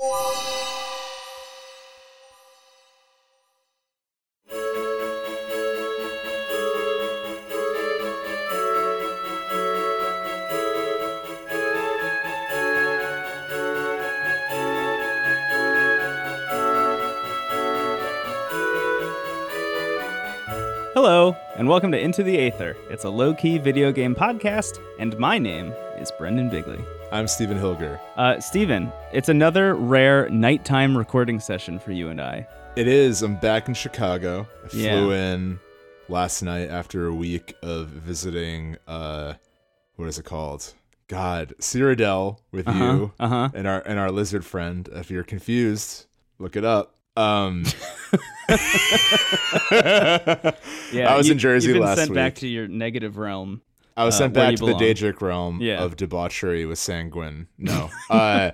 Hello, and welcome to Into the Aether. It's a low key video game podcast, and my name is Brendan Bigley. I'm Stephen Hilger. Uh, Steven, it's another rare nighttime recording session for you and I. It is. I'm back in Chicago. I Yeah. flew in last night after a week of visiting. Uh, what is it called? God, Cyrodiil with Uh-huh, you uh-huh. and our and our lizard friend. If you're confused, look it up. Um, Yeah, I was you- in Jersey you've been last sent week. back to your negative realm. I was uh, sent where back to the. Daedric realm Yeah. of debauchery with Sanguine. No. Uh,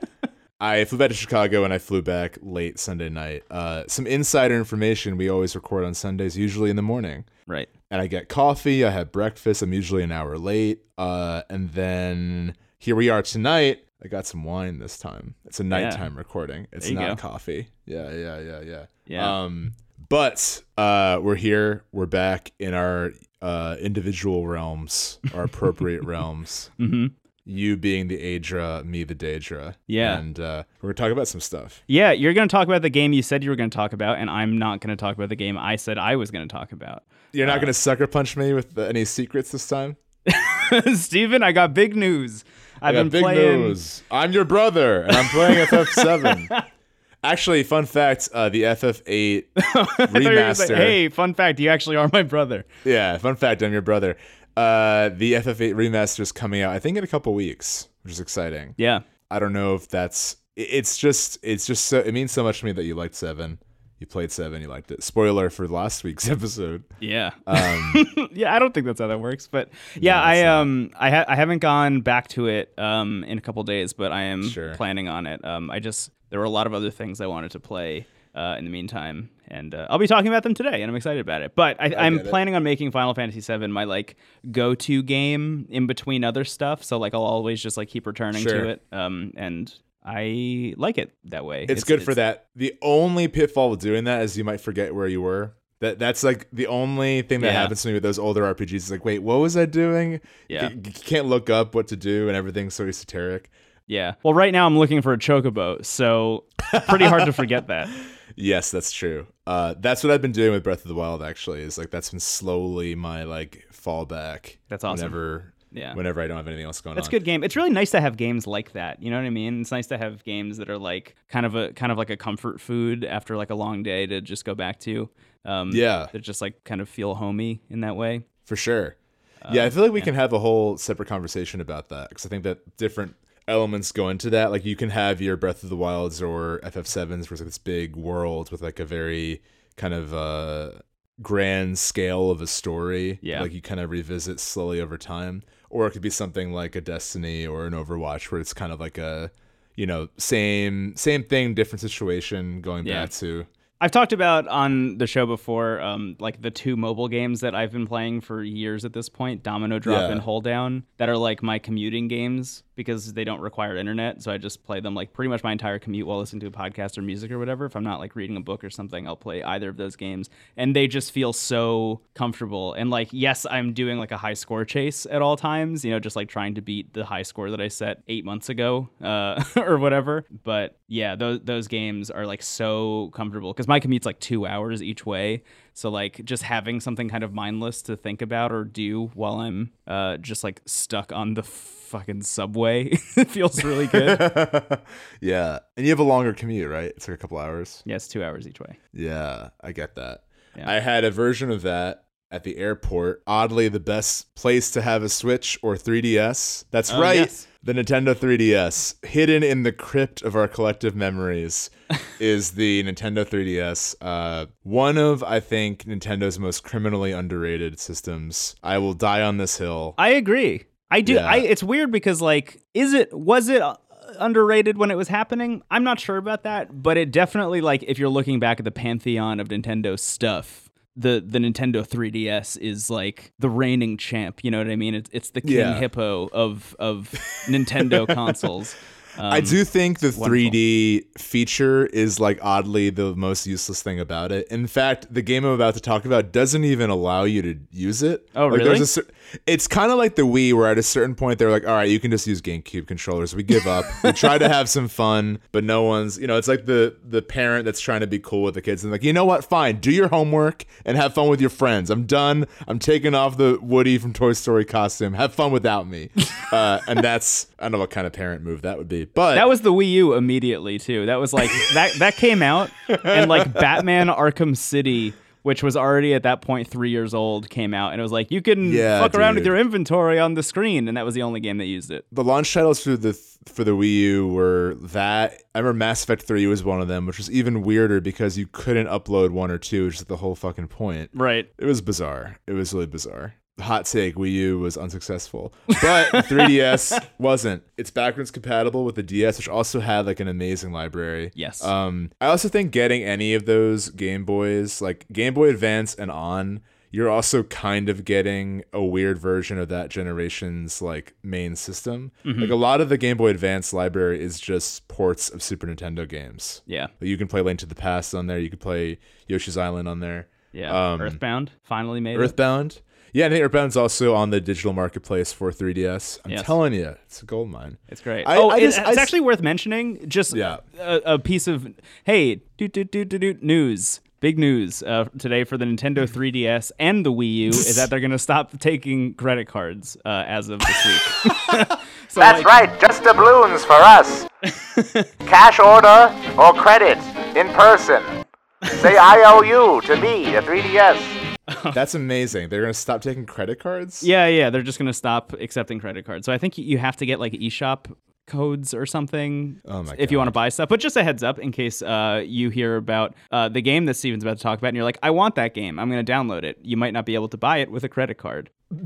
I flew back to Chicago and I flew back late Sunday night. Uh, some insider information we always record on Sundays, usually in the morning. Right. And I get coffee, I have breakfast, I'm usually an hour late. Uh, and then here we are tonight. I got some wine this time. It's a nighttime recording. It's not go. coffee. Yeah, yeah, yeah, yeah. Yeah. Um, but uh, we're here. We're back in our uh, individual realms, our appropriate realms. Mm-hmm. You being the Aedra, me the Daedra. Yeah. And uh, we're gonna talk about some stuff. Yeah, you're going to talk about the game you said you were going to talk about, and I'm not going to talk about the game I said I was going to talk about. You're Uh, not gonna sucker punch me with any secrets this time. Steven, I got big news. I've been big playing. news. I'm your brother, and I'm playing FF7. Actually, fun fact: uh, the FF8 I thought you were gonna say, remaster. hey, fun fact, you actually are my brother. Yeah, fun fact: I'm your brother. Uh, the FF8 remaster is coming out, I think, in a couple weeks, which is exciting. Yeah. I don't know if that's. It's just. It's just so. It means so much to me that you liked Seven. You played Seven. You liked it. Spoiler for last week's episode. Yeah. Um, yeah, I don't think that's how that works, but yeah, No, I not. um I ha- I haven't gone back to it um in a couple days, but I am Sure. planning on it. Um I just there were a lot of other things I wanted to play uh, in the meantime, and uh, I'll be talking about them today, and I'm excited about it. But I, it. planning on making Final Fantasy VII my like go-to game in between other stuff. So like I'll always just like keep returning Sure. to it, um and I like it that way. it's, good for that. The only pitfall with doing that is you might forget where you were. That that's like the only thing that Yeah. happens to me with those older RPGs. Is like, wait, what was I doing? Yeah. You, you can't look up what to do, and everything's so esoteric. Yeah. Well, right now I'm looking for a chocobo, so pretty hard to forget that. Yes, that's true. Uh, that's what I've been doing with Breath of the Wild. Actually, is like that's been slowly my like fallback. That's awesome. Whenever, Yeah. whenever I don't have anything else going on. That's on. a good game. It's really nice to have games like that. You know what I mean? It's nice to have games that are like kind of a kind of like a comfort food after like a long day to just go back to. Um, Yeah, That just like kind of feel homey in that way. for sure. yeah, I feel like we yeah. can have a whole separate conversation about that because I think that different elements go into that. Like you can have your Breath of the Wilds or FF7s, where it's like this big world with like a very kind of uh, grand scale of a story. Yeah. like you kind of revisit slowly over time, or it could be something like a Destiny or an Overwatch, where it's kind of like a you know same same thing, different situation, going Yeah. back to I've talked about on the show before, um, like the two mobile games that I've been playing for years at this point, Domino Drop Yeah. and Hold Down, that are like my commuting games because they don't require internet. So I just play them like pretty much my entire commute while listening to a podcast or music or whatever. If I'm not like reading a book or something, I'll play either of those games. And they just feel so comfortable. And like, yes, I'm doing like a high score chase at all times, you know, just like trying to beat the high score that I set eight months ago uh, or whatever. But yeah, those, those games are like so comfortable because my commute's like two hours each way. So like just having something kind of mindless to think about or do while I'm uh, just like stuck on the fucking subway it feels really good. yeah, and you have a longer commute, right? It's like a couple hours. yeah, it's two hours each way. Yeah, I get that. Yeah. I had a version of that at the airport. Oddly, the best place to have a Switch or 3DS. That's Oh, right. yes. The Nintendo 3DS. Hidden in the crypt of our collective memories is the Nintendo 3DS. Uh, one of, I think, Nintendo's most criminally underrated systems. I will die on this hill. I agree. I do. Yeah. I. It's weird because like, is it was it uh, underrated when it was happening? I'm not sure about that, but it definitely like if you're looking back at the pantheon of Nintendo stuff. The, the Nintendo 3DS is like the reigning champ. You know what I mean? It's, it's the king Yeah. hippo of of Nintendo consoles. I do think the 3D feature is like oddly the most useless thing about it. In fact, the game I'm about to talk about doesn't even allow you to use it. Oh, Like, really? cer- it's kind of like the Wii, where at a certain point they're like, "All right, you can just use GameCube controllers." We give up. we try to have some fun, but no one's. You know, it's like the the parent that's trying to be cool with the kids and like, you know what? Fine, do your homework and have fun with your friends. I'm done. I'm taking off the Woody from Toy Story costume. Have fun without me. Uh, and that's I don't know what kind of parent move that would be, but That was the Wii U immediately too. That was like that that came out and like Batman Arkham City, which was already at that point three years old, came out and it was like you can Yeah, fuck around with your inventory on the screen, and that was the only game that used it. the launch titles for the for the Wii U were that I remember Mass Effect 3 was one of them, which was even weirder because you couldn't upload one or two, which is the whole fucking point. Right. It was bizarre. It was really bizarre. Hot take, Wii U was unsuccessful. But 3DS wasn't. It's backwards compatible with the DS, which also had like an amazing library. Yes. Um, I also think getting any of those Game Boys, like Game Boy Advance and on, you're also kind of getting a weird version of that generation's like main system. Mm-hmm. Like a lot of the Game Boy Advance library is just ports of Super Nintendo games. yeah. You can play Link to the Past on there. You can play Yoshi's Island on there. Yeah. Um, Earthbound finally made it. Earthbound. Yeah, I think Earthbound's also on the digital marketplace for 3DS. I'm Yes. telling you, it's a gold mine. It's great. I- oh, I it- just- it's I s- actually worth mentioning. Just Yeah. a, a piece of hey, do do do do do news. Big news uh, today for the Nintendo 3DS and the Wii U is that they're going to stop taking credit cards uh, as of this week. so That's like, right, just doubloons for us. Cash order or credit in person. Say IOU to me, the 3DS. That's amazing. They're gonna stop taking credit cards. Yeah, yeah, they're just going to stop accepting credit cards. So I think you have to get like eShop codes or something Oh my if you want to buy stuff. But just a heads up in case uh, you hear about uh, the game that Steven's about to talk about and you're like, I want that game. I'm going to download it. You might not be able to buy it with a credit card.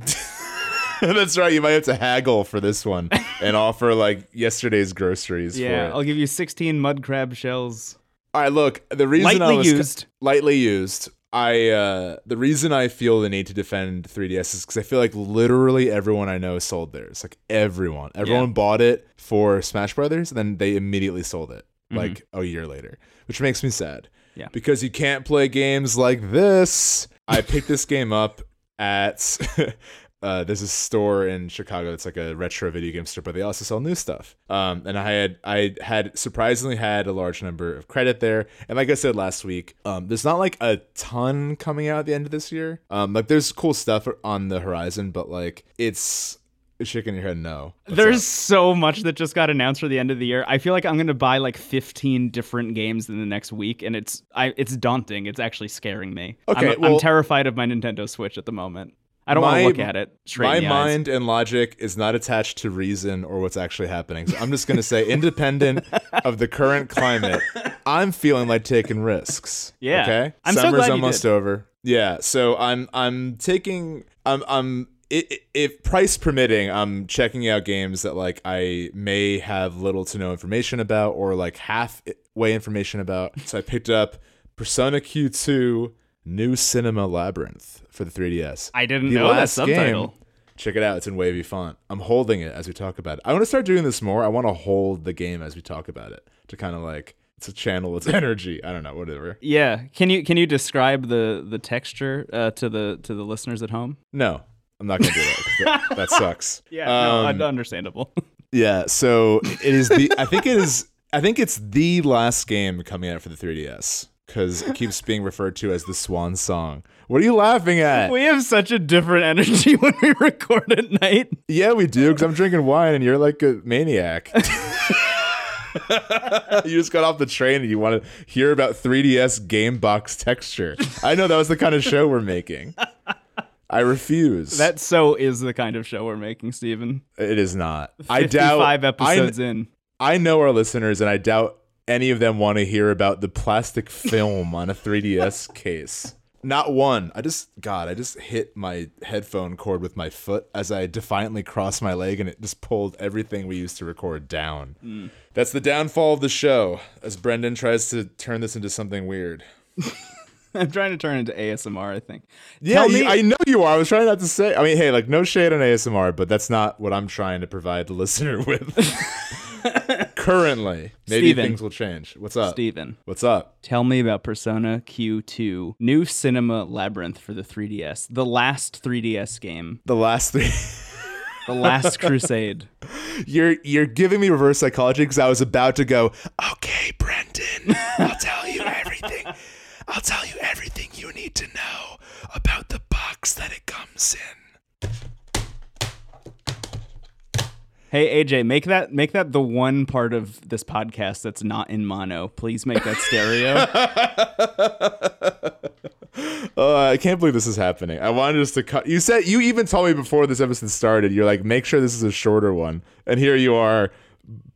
That's right. You might have to haggle for this one and offer like yesterday's groceries Yeah, I'll give you 16 mud crab shells. All right, look. The reason I Lightly was used. lightly used. I uh the reason I feel the need to defend 3DS is because I feel like literally everyone I know sold theirs. Like everyone, everyone Yeah. bought it for Smash Brothers, and then they immediately sold it Mm-hmm. like a year later, which makes me sad. Yeah. because you can't play games like this. I picked this game up at uh, there's a store in Chicago that's like a retro video game store, but they also sell new stuff. Um, and I had I had surprisingly had a large number of credit there. And like I said last week, um, there's not like a ton coming out at the end of this year. Um, like there's cool stuff on the horizon, but like it's shaking your head no. What's There's up? so much that just got announced for the end of the year. I feel like I'm going to buy like 15 different games in the next week and it's I it's daunting. It's actually scaring me. Okay, I'm, I'm terrified of my Nintendo Switch at the moment. I don't want to look at it straight My in the eyes. mind and logic is not attached to reason or what's actually happening. So I'm just going to say, independent of the current climate, I'm feeling like taking risks. Yeah. Okay. I'm so Summer's you almost over. Yeah. So I'm I'm taking I'm I'm if price permitting, I'm checking out games that like I may have little to no information about or like half way information about. So I picked up Persona Q2 New Cinema Labyrinth for the 3DS. I didn't The know that subtitle. game- check it out. It's in wavy font. I'm holding it as we talk about it. I want to start doing this more. I want to hold the game as we talk about it to kind of like to channel its energy. I don't know, whatever. Yeah. Can you can you describe the the texture uh, to the to the listeners at home? No, I'm not gonna do that. that, that sucks. Yeah, no, Um, un- understandable. yeah. So it is the. I think it is. I think it's the last game coming out for the 3DS because it keeps being referred to as the Swan Song. What are you laughing at? we have such a different energy when we record at night. Yeah, we do, because I'm drinking wine and you're like a maniac. you just got off the train and you want to hear about 3DS game box texture. I know that was the kind of show we're making. I refuse. That so is the kind of show we're making, Steven. it is not. I doubt. Five episodes I, in. I know our listeners, and I doubt any of them want to hear about the plastic film on a 3DS case. Not one. I just, God, I just hit my headphone cord with my foot as I defiantly crossed my leg, and it just pulled everything we used to record down. Hmm. That's the downfall of the show, as Brendan tries to turn this into something weird. I'm trying to turn it into ASMR, I think. Yeah, you- me- I know you are. I was trying not to say. I mean, hey, like no shade on ASMR, but that's not what I'm trying to provide the listener with. currently. Maybe Steven. things will change. What's up? Steven, What's up? tell me about Persona Q2, new cinema labyrinth for the 3DS, the last 3DS game, The last three. the last crusade. you're you're giving me reverse psychology because I was about to go. Okay, Brendan, I'll tell you everything. I'll tell you everything you need to know about the box that it comes in. Hey AJ, make that make that the one part of this podcast that's not in mono. Please make that stereo. Oh, I can't believe this is happening. I wanted us to cut. You said you even told me before this episode started. You're like, make sure this is a shorter one, and here you are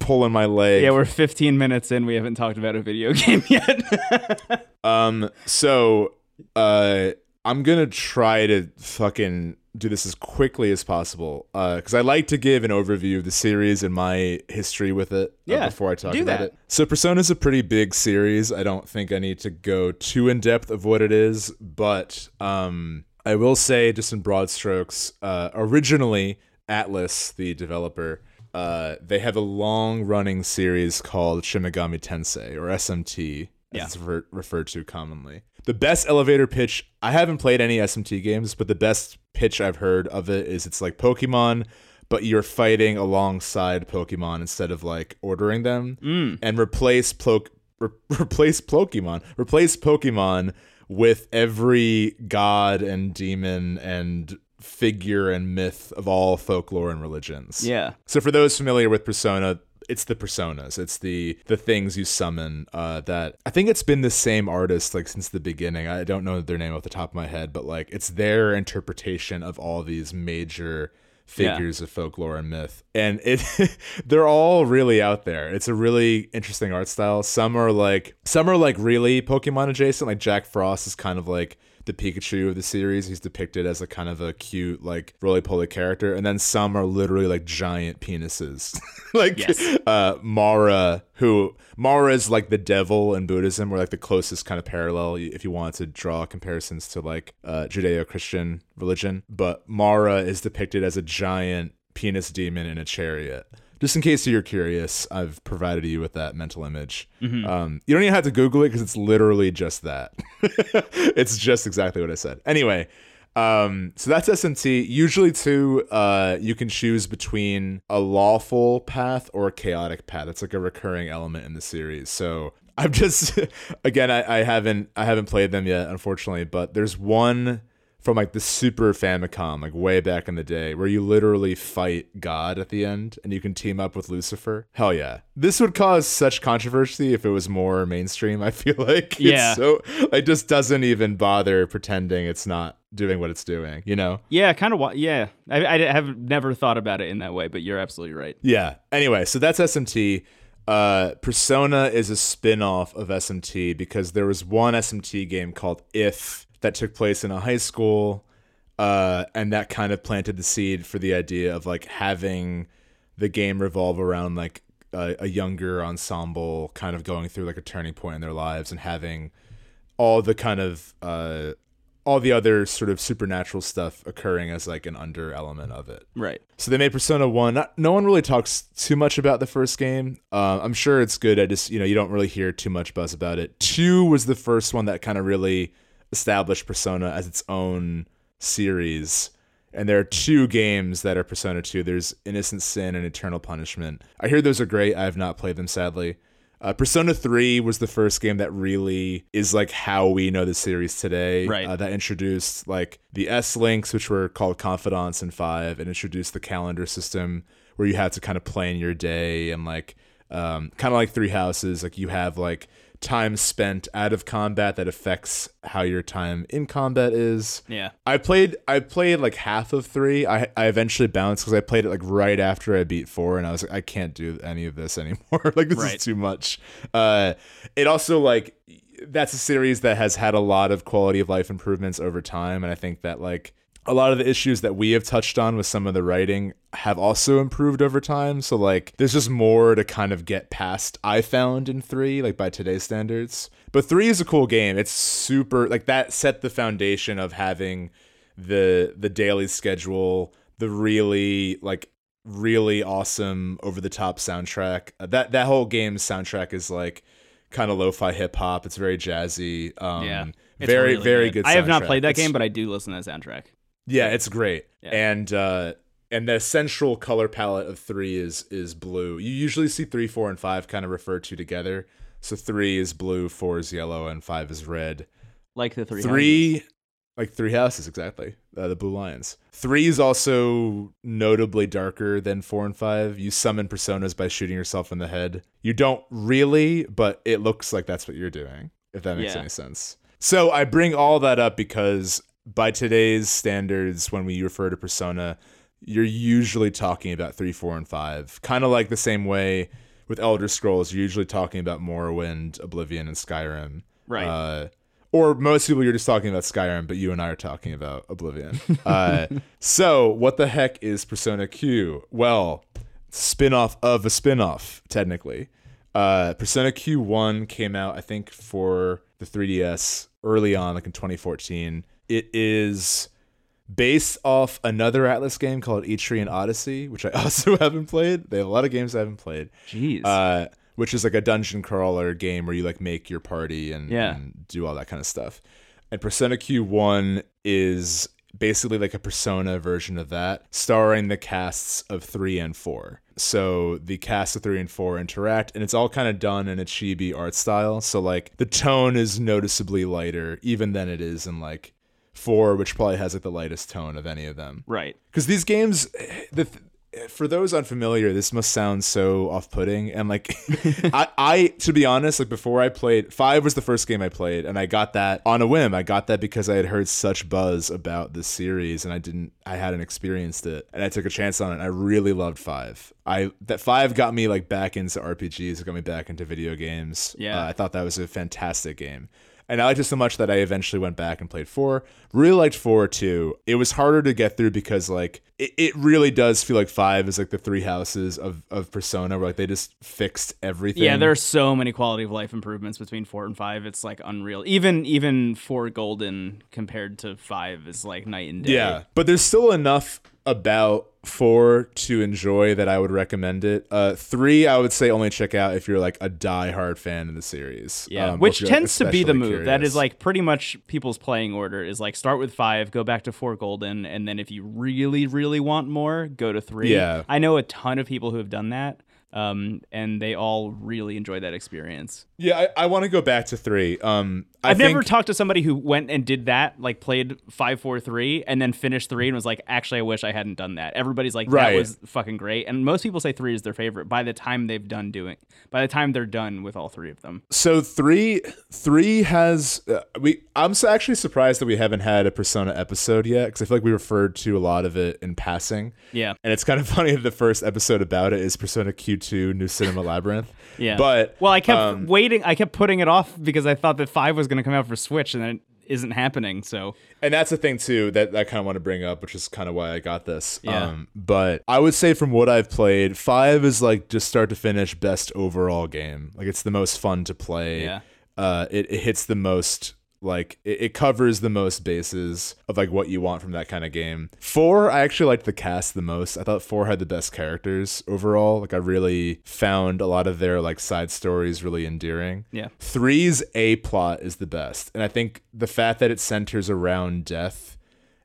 pulling my leg. yeah, we're 15 minutes in. We haven't talked about a video game yet. Um. So, uh, I'm gonna try to fucking do this as quickly as possible. Uh, because I like to give an overview of the series and my history with it. uh, Yeah, before I talk about that. it. So, Persona is a pretty big series. I don't think I need to go too in depth of what it is, but um, I will say just in broad strokes. Uh, originally, Atlus, the developer. Uh, they have a long running series called Shin Megami Tensei or SMT, as Yeah. it's refer- referred to commonly. The best elevator pitch, I haven't played any SMT games, but the best pitch I've heard of it is it's like Pokemon, but you're fighting alongside Pokemon instead of like ordering them mm. and replace Plo- re- replace Pokemon, replace Pokemon with every god and demon and figure and myth of all folklore and religions. yeah. So for those familiar with Persona, it's the personas. It's the the things you summon. Uh, that I think it's been the same artist like since the beginning. I don't know their name off the top of my head, but like it's their interpretation of all these major figures of folklore and myth and it they're all really out there it's a really interesting art style some are like some are like really pokemon adjacent like jack frost is kind of like the Pikachu of the series. He's depicted as a kind of a cute, like roly poly character, and then some are literally like giant penises, like Yes. uh, Mara, who Mara is like the devil in Buddhism, or like the closest kind of parallel if you wanted to draw comparisons to like uh, Judeo-Christian religion. But Mara is depicted as a giant penis demon in a chariot. Just in case you're curious, I've provided you with that mental image. Um, you don't even have to Google it because it's literally just that. it's just exactly what I said. Anyway, um, so that's SMT. Usually, too, uh, you can choose between a lawful path or a chaotic path. It's like a recurring element in the series. So I've just, again, I, I haven't, I haven't played them yet, unfortunately. But there's one from like the Super Famicom, like way back in the day, where you literally fight God at the end and you can team up with Lucifer. Hell yeah. This would cause such controversy if it was more mainstream, I feel like. Yeah. It's so it just doesn't even bother pretending it's not doing what it's doing, you know? Yeah, kind of. Yeah, I, I have never thought about it in that way, but you're absolutely right. Yeah. Anyway, so that's SMT. Uh, Persona is a spin-off of SMT because there was one SMT game called If that took place in a high school, uh, and that kind of planted the seed for the idea of like having the game revolve around like a, a younger ensemble kind of going through like a turning point in their lives and having all the kind of uh, all the other sort of supernatural stuff occurring as like an under element of it. Right. So they made Persona One. Not, no one really talks too much about the first game. Uh, I'm sure it's good. I just you know you don't really hear too much buzz about it. Two was the first one that kind of really established Persona as its own series. And there are two games that are Persona 2. There's Innocent Sin and Eternal Punishment. I hear those are great. I have not played them sadly. Uh, Persona 3 was the first game that really is like how we know the series today. Right. Uh, that introduced like the S links, which were called Confidants in 5, and introduced the calendar system where you had to kind of plan your day and like um, kind of like Three Houses. Like you have like time spent out of combat that affects how your time in combat is. Yeah. I played I played like half of three. I I eventually bounced because I played it like right after I beat four, and I was like, I can't do any of this anymore. like this Right. is too much. Uh, it also like that's a series that has had a lot of quality of life improvements over time, and I think that like a lot of the issues that we have touched on with some of the writing have also improved over time. So like there's just more to kind of get past I found in 3 like by today's standards. But 3 is a cool game. It's super like that set the foundation of having the the daily schedule, the really like really awesome over the top soundtrack. Uh, that that whole game's soundtrack is like kind of lo-fi hip hop. It's very jazzy. Um, yeah, it's very really very good. I have not played that It's- game, but I do listen to the soundtrack. Yeah, it's great. Yeah. And uh and the central color palette of 3 is is blue. You usually see 3, 4 and 5 kind of referred to together. So 3 is blue, 4 is yellow and 5 is red. Like the three. 3 like three houses exactly. Uh, the blue lions. 3 is also notably darker than 4 and 5. You summon personas by shooting yourself in the head. You don't really, but it looks like that's what you're doing. If that makes Yeah. any sense. So I bring all that up because by today's standards, when we refer to persona, you're usually talking about three, four, and five. Kind of like the same way with Elder Scrolls, you're usually talking about Morrowind, Oblivion, and Skyrim. Right. Uh, or most people, you're just talking about Skyrim, but you and I are talking about Oblivion. uh, so, what the heck is Persona Q? Well, spin-off of a spin-off, technically. Uh, Persona Q1 came out, I think, for the 3DS early on, like in 2014. It is based off another Atlus game called Etrian Odyssey, which I also haven't played. They have a lot of games I haven't played. Jeez. Uh, which is like a dungeon crawler game where you like make your party and, Yeah. and do all that kind of stuff. And Persona Q1 is basically like a Persona version of that, starring the casts of three and four. So the cast of three and four interact, and it's all kind of done in a chibi art style. So like the tone is noticeably lighter, even than it is in like four, which probably has like the lightest tone of any of them. Right. because these games the for those unfamiliar this must sound so off-putting. And like I, I to be honest like before i played five was the first game i played and i got that on a whim. I got that because i had heard such buzz about this series and i didn't i hadn't experienced it and i took a chance on it and i really loved five. I that five got me like back into rpgs it got me back into video games. Yeah. Uh, i thought that was a fantastic game and I liked it so much that I eventually went back and played four. Really liked four too. It was harder to get through because like it, it really does feel like five is like the three houses of, of Persona where like they just fixed everything. Yeah, there are so many quality of life improvements between four and five. It's like unreal. Even even four golden compared to five is like night and day. Yeah, but there's still enough about four to enjoy that I would recommend it. Uh, three, I would say only check out if you're like a die-hard fan of the series. Yeah, um, which you're, like, tends to be the move. That curious. is like pretty much people's playing order is like start with five, go back to four golden, and then if you really, really want more, go to three. Yeah. I know a ton of people who have done that, um, and they all really enjoy that experience. Yeah. I, I want to go back to three. Um, I I've never talked to somebody who went and did that, like played five, four, three, and then finished three and was like, actually, I wish I hadn't done that. Everybody's like, Right. that was fucking great. And most people say three is their favorite by the time they've done doing, by the time they're done with all three of them. So three, three has uh, we. I'm so actually surprised that we haven't had a Persona episode yet because I feel like we referred to a lot of it in passing. Yeah. And it's kind of funny that the first episode about it is Persona Q2 New Cinema Labyrinth. Yeah. But well, I kept um, waiting. I kept putting it off because I thought that five was going to come out for Switch, and then it isn't happening. So and that's the thing too that I kind of want to bring up, which is kind of why I got this. Yeah. Um, but I would say from what I've played, five is like just start to finish best overall game. Like it's the most fun to play. Yeah. Uh, it, it hits the most like it, it covers the most bases of like what you want from that kind of game. Four, I actually liked the cast the most. I thought four had the best characters overall. Like I really found a lot of their like side stories really endearing. yeah, Three's A plot is the best. And I think the fact that it centers around death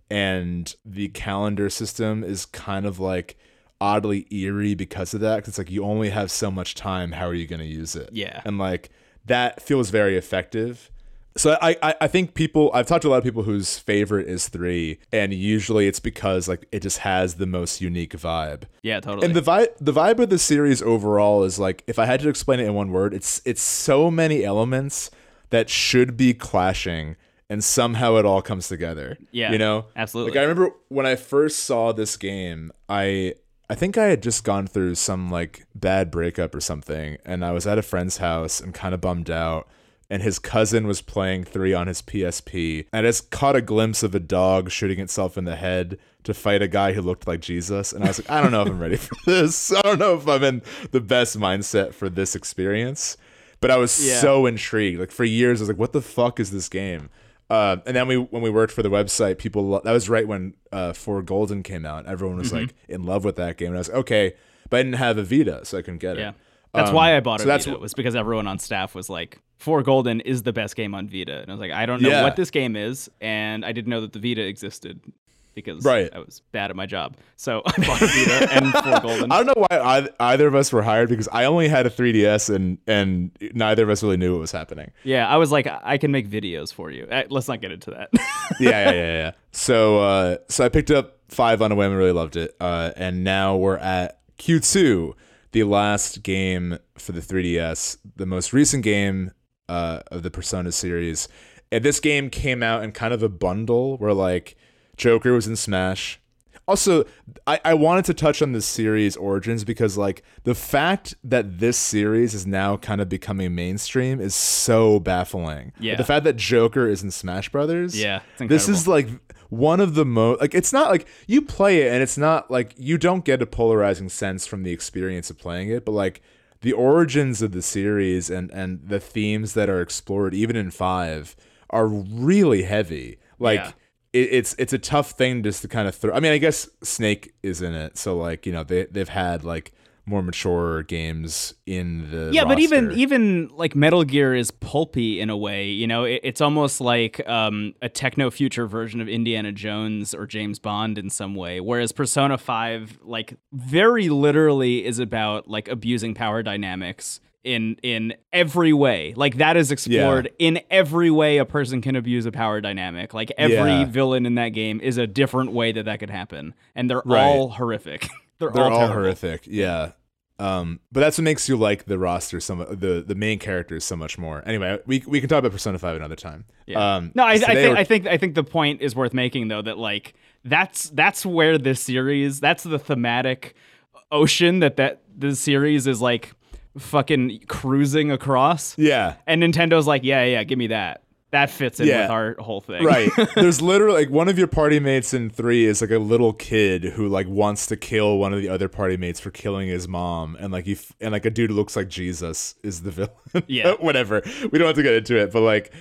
and the calendar system is kind of like oddly eerie because of that. 'cause it's like you only have so much time. How are you going to use it? Yeah. And like that feels very effective. So I, I I think people I've talked to a lot of people whose favorite is three, and usually it's because like it just has the most unique vibe. yeah, totally. And the vibe the vibe of the series overall is like if I had to explain it in one word, it's it's so many elements that should be clashing and somehow it all comes together. Yeah, You know? absolutely. Like I remember when I first saw this game, I I think I had just gone through some like bad breakup or something and I was at a friend's house and kind of bummed out and his cousin was playing 3 on his PSP. And I just caught a glimpse of a dog shooting itself in the head to fight a guy who looked like Jesus. And I was like, I don't know if I'm ready for this. I don't know if I'm in the best mindset for this experience. But I was Yeah. so intrigued. Like for years, I was like, what the fuck is this game? Uh, and then we when we worked for the website, people lo- that was right when uh, Four Golden came out. Everyone was like in love with that game, and I was like, okay, but I didn't have a Vita, so I couldn't get it. Yeah. That's Um, why I bought it. so that's Vita. wh- was because everyone on staff was like, "Four Golden is the best game on Vita," and I was like, "I don't know Yeah. what this game is," and I didn't know that the Vita existed because Right. I was bad at my job. So I bought a Vita and For Golden. I don't know why ei- either of us were hired because I only had a 3DS and and neither of us really knew what was happening. Yeah, I was like, I can make videos for you. Uh, Let's not get into that. yeah, yeah, yeah, yeah. So, uh, so I picked up five on a whim, really loved it, uh, and now we're at Q2, the last game for the 3DS, the most recent game uh, of the Persona series. And this game came out in kind of a bundle where like Joker was in Smash. Also, I, I wanted to touch on the series origins because like the fact that this series is now kind of becoming mainstream is so baffling. Yeah. The fact that Joker is in Smash Brothers. Yeah, This is like one of the most like it's not like you play it and it's not like you don't get a polarizing sense from the experience of playing it, but like the origins of the series and and the themes that are explored even in 5 are really heavy. Like Yeah. it, it's it's a tough thing just to kind of throw. I mean, I guess Snake is in it, so like you know they they've had like more mature games in the yeah, but even even like Metal Gear is pulpy in a way. You know, it, it's almost like um, a techno future version of Indiana Jones or James Bond in some way. Whereas Persona Five, like very literally, is about like abusing power dynamics in in every way. Like that is explored in every way a person can abuse a power dynamic. Like every Yeah. villain in that game is a different way that that could happen, and they're Right. all horrific. they're, they're all, terrible. horrific. Yeah. Um, but that's what makes you like the roster so mu- the the main characters so much more. Anyway, we we can talk about Persona Five another time. Yeah. Um, no, I, I think I think I think the point is worth making though that like that's that's where this series that's the thematic ocean that that the series is like fucking cruising across. yeah. And Nintendo's like, yeah, yeah, give me that. That fits in Yeah. with our whole thing. Right. There's literally like one of your party mates in three is like a little kid who like wants to kill one of the other party mates for killing his mom, and like he f- and like a dude who looks like Jesus is the villain. Yeah. Whatever. We don't have to get into it, but like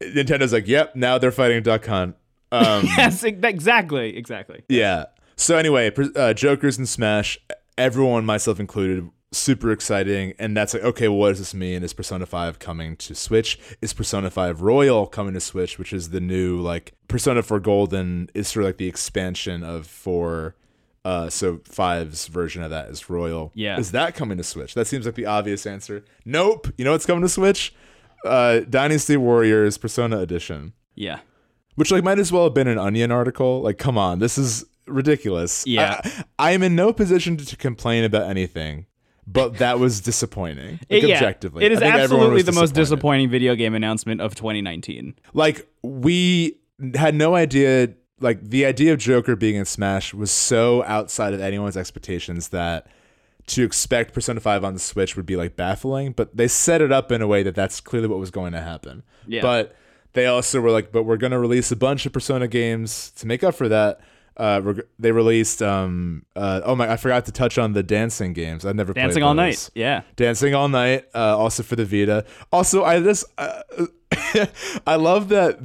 Nintendo's like, yep, now they're fighting Duck Hunt. Um, yes, exactly, exactly. Yeah. So anyway, uh, Joker's in Smash. Everyone, myself included, super exciting. And that's like, okay, well, what does this mean? Is Persona 5 coming to Switch? Is Persona 5 Royal coming to Switch, which is the new, like, Persona 4 Golden is sort of like the expansion of 4. Uh, so 5's version of that is Royal. Yeah. Is that coming to Switch? That seems like the obvious answer. Nope. You know what's coming to Switch? Uh, Dynasty Warriors Persona Edition Yeah. which like might as well have been an onion article like come on this is ridiculous Yeah. i, I am in no position to, to complain about anything but that was disappointing like, yeah, objectively. It is I think everyone absolutely the most disappointing video game announcement of 2019. like we had no idea like the idea of joker being in smash was so outside of anyone's expectations that to expect persona 5 on the switch would be like baffling but they set it up in a way that that's clearly what was going to happen. Yeah. but they also were like but we're going to release a bunch of persona games to make up for that uh, they released um uh, oh my I forgot to touch on the dancing games I've never played. Dancing all night. Yeah. Dancing All Night, uh, also for the Vita. Also, I just uh, I love that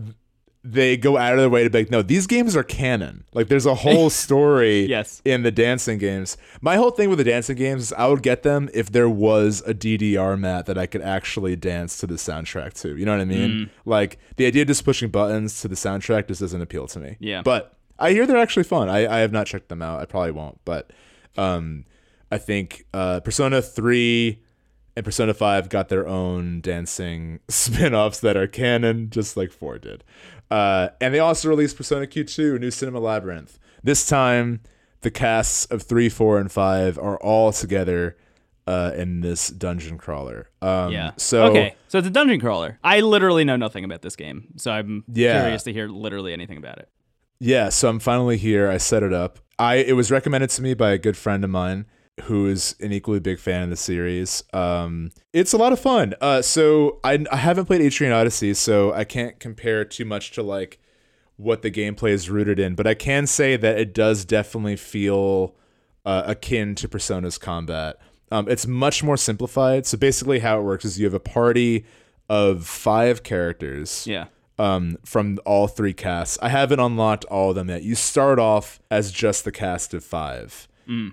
they go out of their way to be like, no, these games are canon. Like, there's a whole story Yes. in the dancing games. My whole thing with the dancing games is I would get them if there was a DDR mat that I could actually dance to the soundtrack to. You know what I mean? Mm. Like, the idea of just pushing buttons to the soundtrack just doesn't appeal to me. Yeah. But I hear they're actually fun. I, I have not checked them out. I probably won't. But um, I think uh, Persona 3 and Persona 5 got their own dancing spin offs that are canon, just like 4 did. Uh, and they also released Persona Q2, New Cinema Labyrinth. This time, the casts of 3, 4, and 5 are all together uh, in this dungeon crawler. Um, Yeah. So, okay, so it's a dungeon crawler. I literally know nothing about this game, so I'm Yeah. curious to hear literally anything about it. Yeah, so I'm finally here. I set it up. I it was recommended to me by a good friend of mine who is an equally big fan of the series. Um, it's a lot of fun. Uh, so I, I haven't played Etrian Odyssey, so I can't compare too much to like what the gameplay is rooted in, but I can say that it does definitely feel uh, akin to Persona's combat. Um, it's much more simplified. So basically, how it works is you have a party of five characters Yeah. Um, from all three casts. I haven't unlocked all of them yet. You start off as just the cast of five.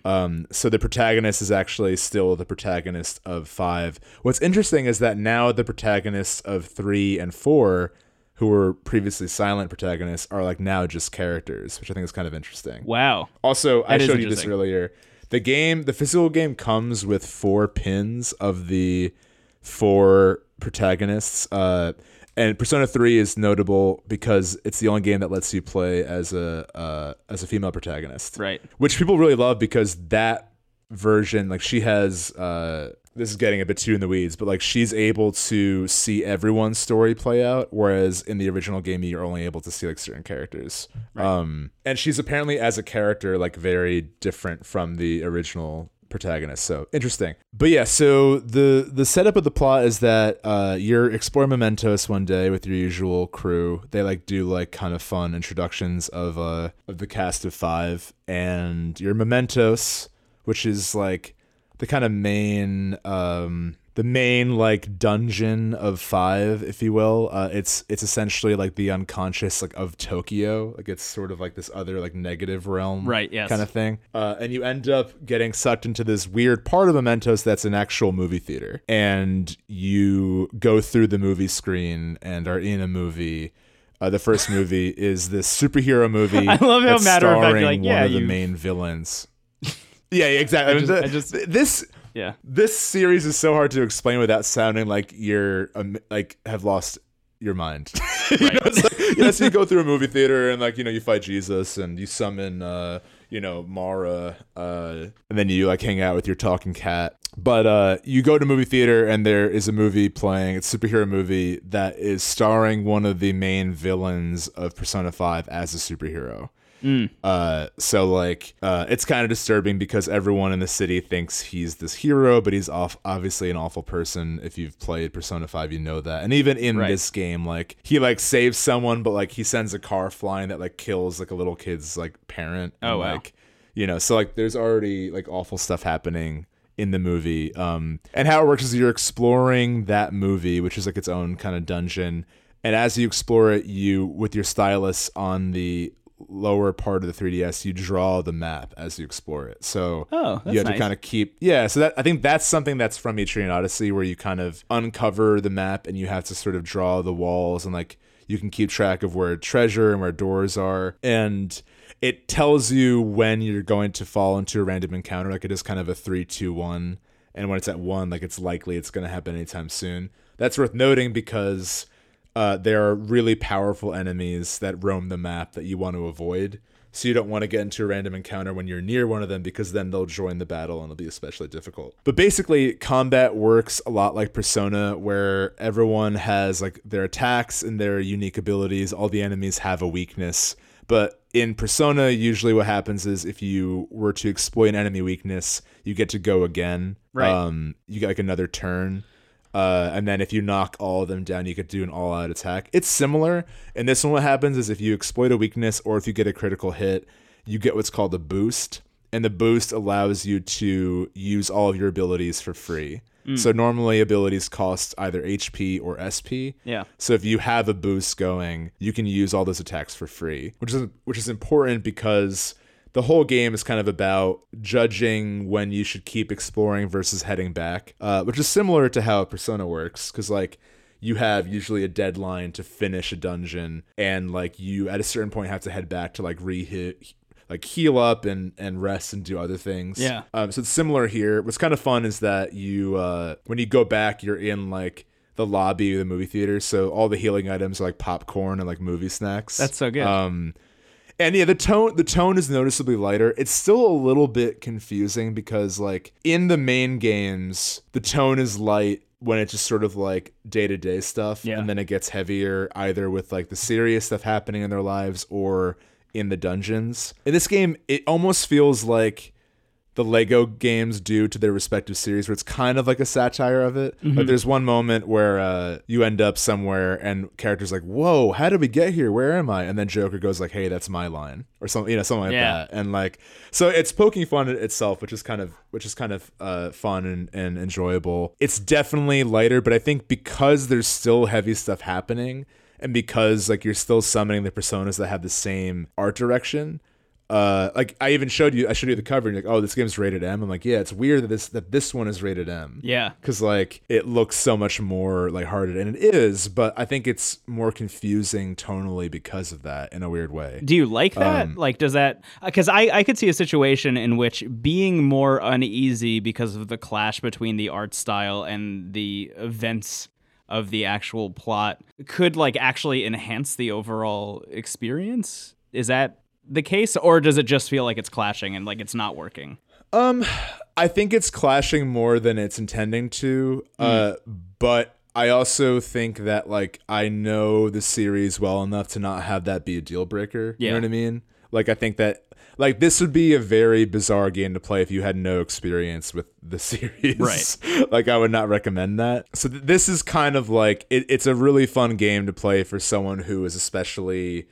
Um, so the protagonist is actually still the protagonist of five. What's interesting is that now the protagonists of three and four, who were previously silent protagonists, are like now just characters, which I think is kind of interesting. Wow. Also, I showed you this earlier. The game, the physical game, comes with four pins of the four protagonists. Uh, and Persona Three is notable because it's the only game that lets you play as a uh, as a female protagonist, Right. which people really love because that version, like she has. Uh, this is getting a bit too in the weeds, but like she's able to see everyone's story play out, whereas in the original game you're only able to see like certain characters. Um, and she's apparently as a character like very different from the original protagonist. So interesting. But yeah, so the the setup of the plot is that uh, you're exploring Mementos one day with your usual crew. They like do like kind of fun introductions of uh of the cast of five, and your Mementos, which is like the kind of main um the main like dungeon of five if you will uh it's it's essentially like the unconscious like of tokyo like it's sort of like this other like negative realm Right, yes. kind of thing uh and you end up getting sucked into this weird part of mementos that's an actual movie theater and you go through the movie screen and are in a movie uh, the first movie is this superhero movie. I love how matter of fact, like, yeah, one of the you've- main villains. yeah, exactly. I just- I just- this Yeah. this series is so hard to explain without sounding like you're um, like have lost your mind. you know, it's like, you know, so you go through a movie theater and like you know you fight Jesus and you summon uh, you know Mara, uh, and then you like hang out with your talking cat. But uh, you go to movie theater and there is a movie playing. It's a superhero movie that is starring one of the main villains of Persona Five as a superhero. Uh, so like, uh, it's kind of disturbing because everyone in the city thinks he's this hero, but he's off obviously an awful person. If you've played Persona Five, you know that. And even in Right. this game, like he like saves someone, but like he sends a car flying that like kills like a little kid's like parent. and, Oh, wow. Like, you know, so like there's already like awful stuff happening in the movie. Um, and how it works is you're exploring that movie, which is like its own kind of dungeon. And as you explore it, you with your stylus on the lower part of the 3DS, you draw the map as you explore it. So Oh, you have nice. to kind of keep yeah. So that I think that's something that's from Etrian Odyssey where you kind of uncover the map and you have to sort of draw the walls and like you can keep track of where treasure and where doors are and it tells you when you're going to fall into a random encounter like it is kind of a three two one and when it's at one like it's likely it's going to happen anytime soon that's worth noting because uh, there are really powerful enemies that roam the map that you want to avoid. So you don't want to get into a random encounter when you're near one of them because then they'll join the battle and it'll be especially difficult. But basically, combat works a lot like Persona, where everyone has like their attacks and their unique abilities. All the enemies have a weakness. But in Persona, usually what happens is if you were to exploit an enemy weakness, you get to go again. Right. Um, you get like another turn. Uh, and then if you knock all of them down, you could do an all-out attack. It's similar. And this one, what happens is if you exploit a weakness or if you get a critical hit, you get what's called a boost, and the boost allows you to use all of your abilities for free. So normally abilities cost either HP or SP. Yeah. So if you have a boost going, you can use all those attacks for free, which is which is important because the whole game is kind of about judging when you should keep exploring versus heading back, uh, which is similar to how Persona works. Because like you have usually a deadline to finish a dungeon, and like you at a certain point have to head back to like re-hit. Like heal up and and rest and do other things. Yeah. Um, so it's similar here. What's kind of fun is that you uh, when you go back, you're in like the lobby of the movie theater. So all the healing items are like popcorn and like movie snacks. That's so good. Um, and yeah, the tone the tone is noticeably lighter. It's still a little bit confusing because like in the main games, the tone is light when it's just sort of like day to day stuff, Yeah. and then it gets heavier either with like the serious stuff happening in their lives or in the dungeons. In this game, it almost feels like the Lego games do to their respective series, where it's kind of like a satire of it. But there's one moment where uh, you end up somewhere and characters like, "Whoa, how did we get here? Where am I?" And then Joker goes like, "Hey, that's my line," or something, you know, something like Yeah. that. And like, so it's poking fun at itself, which is kind of which is kind of uh, fun and, and enjoyable. It's definitely lighter, but I think because there's still heavy stuff happening. and because like you're still summoning the personas that have the same art direction uh like i even showed you i showed you the cover and you're like oh this game's rated m i'm like yeah it's weird that this that this one is rated m Yeah. because like it looks so much more like hearted and it is but i think it's more confusing tonally because of that in a weird way Do you like that? Um, like, does that? Because I I could see a situation in which being more uneasy because of the clash between the art style and the events of the actual plot could like actually enhance the overall experience. Is that the case, or does it just feel like it's clashing and like it's not working? Um, I think it's clashing more than it's intending to. Uh, but I also think that like I know the series well enough to not have that be a deal breaker. Yeah. You know what I mean? Like I think that like this would be a very bizarre game to play if you had no experience with the series. Right. like I would not recommend that. So th- this is kind of like it, it's a really fun game to play for someone who is especially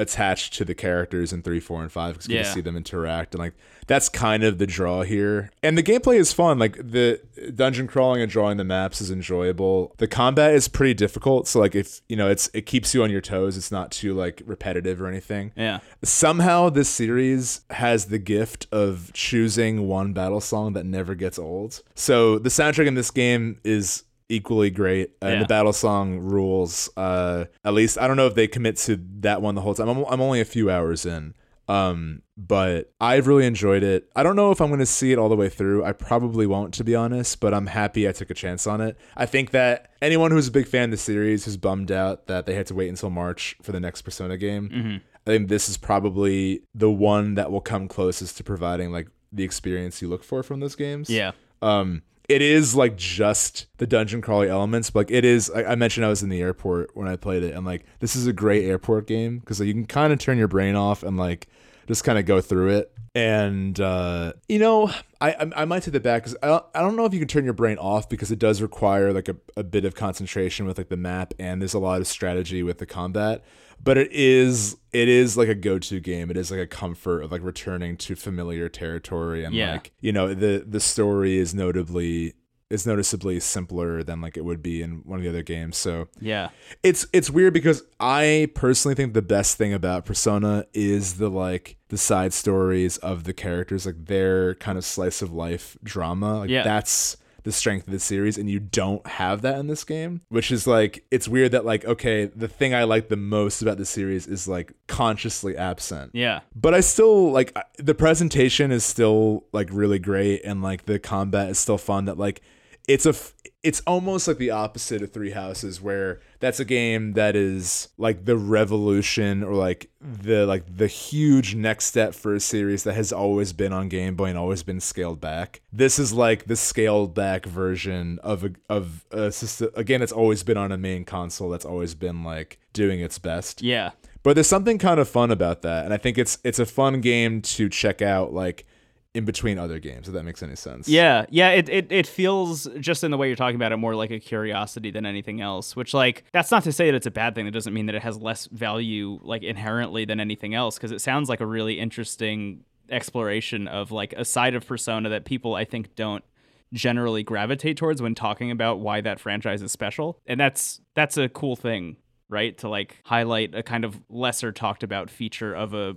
attached to the characters in three, four, and five because you get to see them interact and like that's kind of the draw here. And the gameplay is fun. Like the dungeon crawling and drawing the maps is enjoyable. The combat is pretty difficult, so like if you know it's it keeps you on your toes. It's not too like repetitive or anything. Yeah. Somehow this series has the gift of choosing one battle song that never gets old. So the soundtrack in this game is equally great and Yeah. the battle song rules uh at least i don't know if they commit to that one the whole time i'm, I'm only a few hours in um but i've really enjoyed it i don't know if i'm going to see it all the way through i probably won't to be honest but i'm happy i took a chance on it i think that anyone who's a big fan of the series who's bummed out that they had to wait until march for the next persona game I think this is probably the one that will come closest to providing like the experience you look for from those games. Yeah. Um, it is like just the dungeon crawling elements, but like it is. I, I mentioned I was in the airport when I played it, and like this is a great airport game because like, you can kind of turn your brain off and like just kind of go through it. And uh, you know, I I, I might take that back because I don't, I don't know if you can turn your brain off because it does require like a, a bit of concentration with like the map, and there's a lot of strategy with the combat. But it is it is like a go to game. It is like a comfort of like returning to familiar territory and Yeah. like you know the the story is notably is noticeably simpler than like it would be in one of the other games. So Yeah. it's it's weird because I personally think the best thing about Persona is the like the side stories of the characters, like their kind of slice of life drama. Like Yeah. that's the strength of the series, and you don't have that in this game. Which is like it's weird that like okay, the thing I like the most about the series is like consciously absent Yeah. but I still like the presentation is still like really great and like the combat is still fun that like it's a it's almost like the opposite of Three Houses where that's a game that is like the revolution or like the like the huge next step for a series that has always been on Game Boy and always been scaled back. This is like the scaled back version of a of a system again it's always been on a main console that's always been like doing its best. Yeah. But there's something kind of fun about that, and I think it's it's a fun game to check out, like in between other games. If that makes any sense. Yeah, yeah, it, it it feels just in the way you're talking about it more like a curiosity than anything else. Which like that's not to say that it's a bad thing. That doesn't mean that it has less value like inherently than anything else. Because it sounds like a really interesting exploration of like a side of Persona that people I think don't generally gravitate towards when talking about why that franchise is special. And that's that's a cool thing, right? To like highlight a kind of lesser talked about feature of a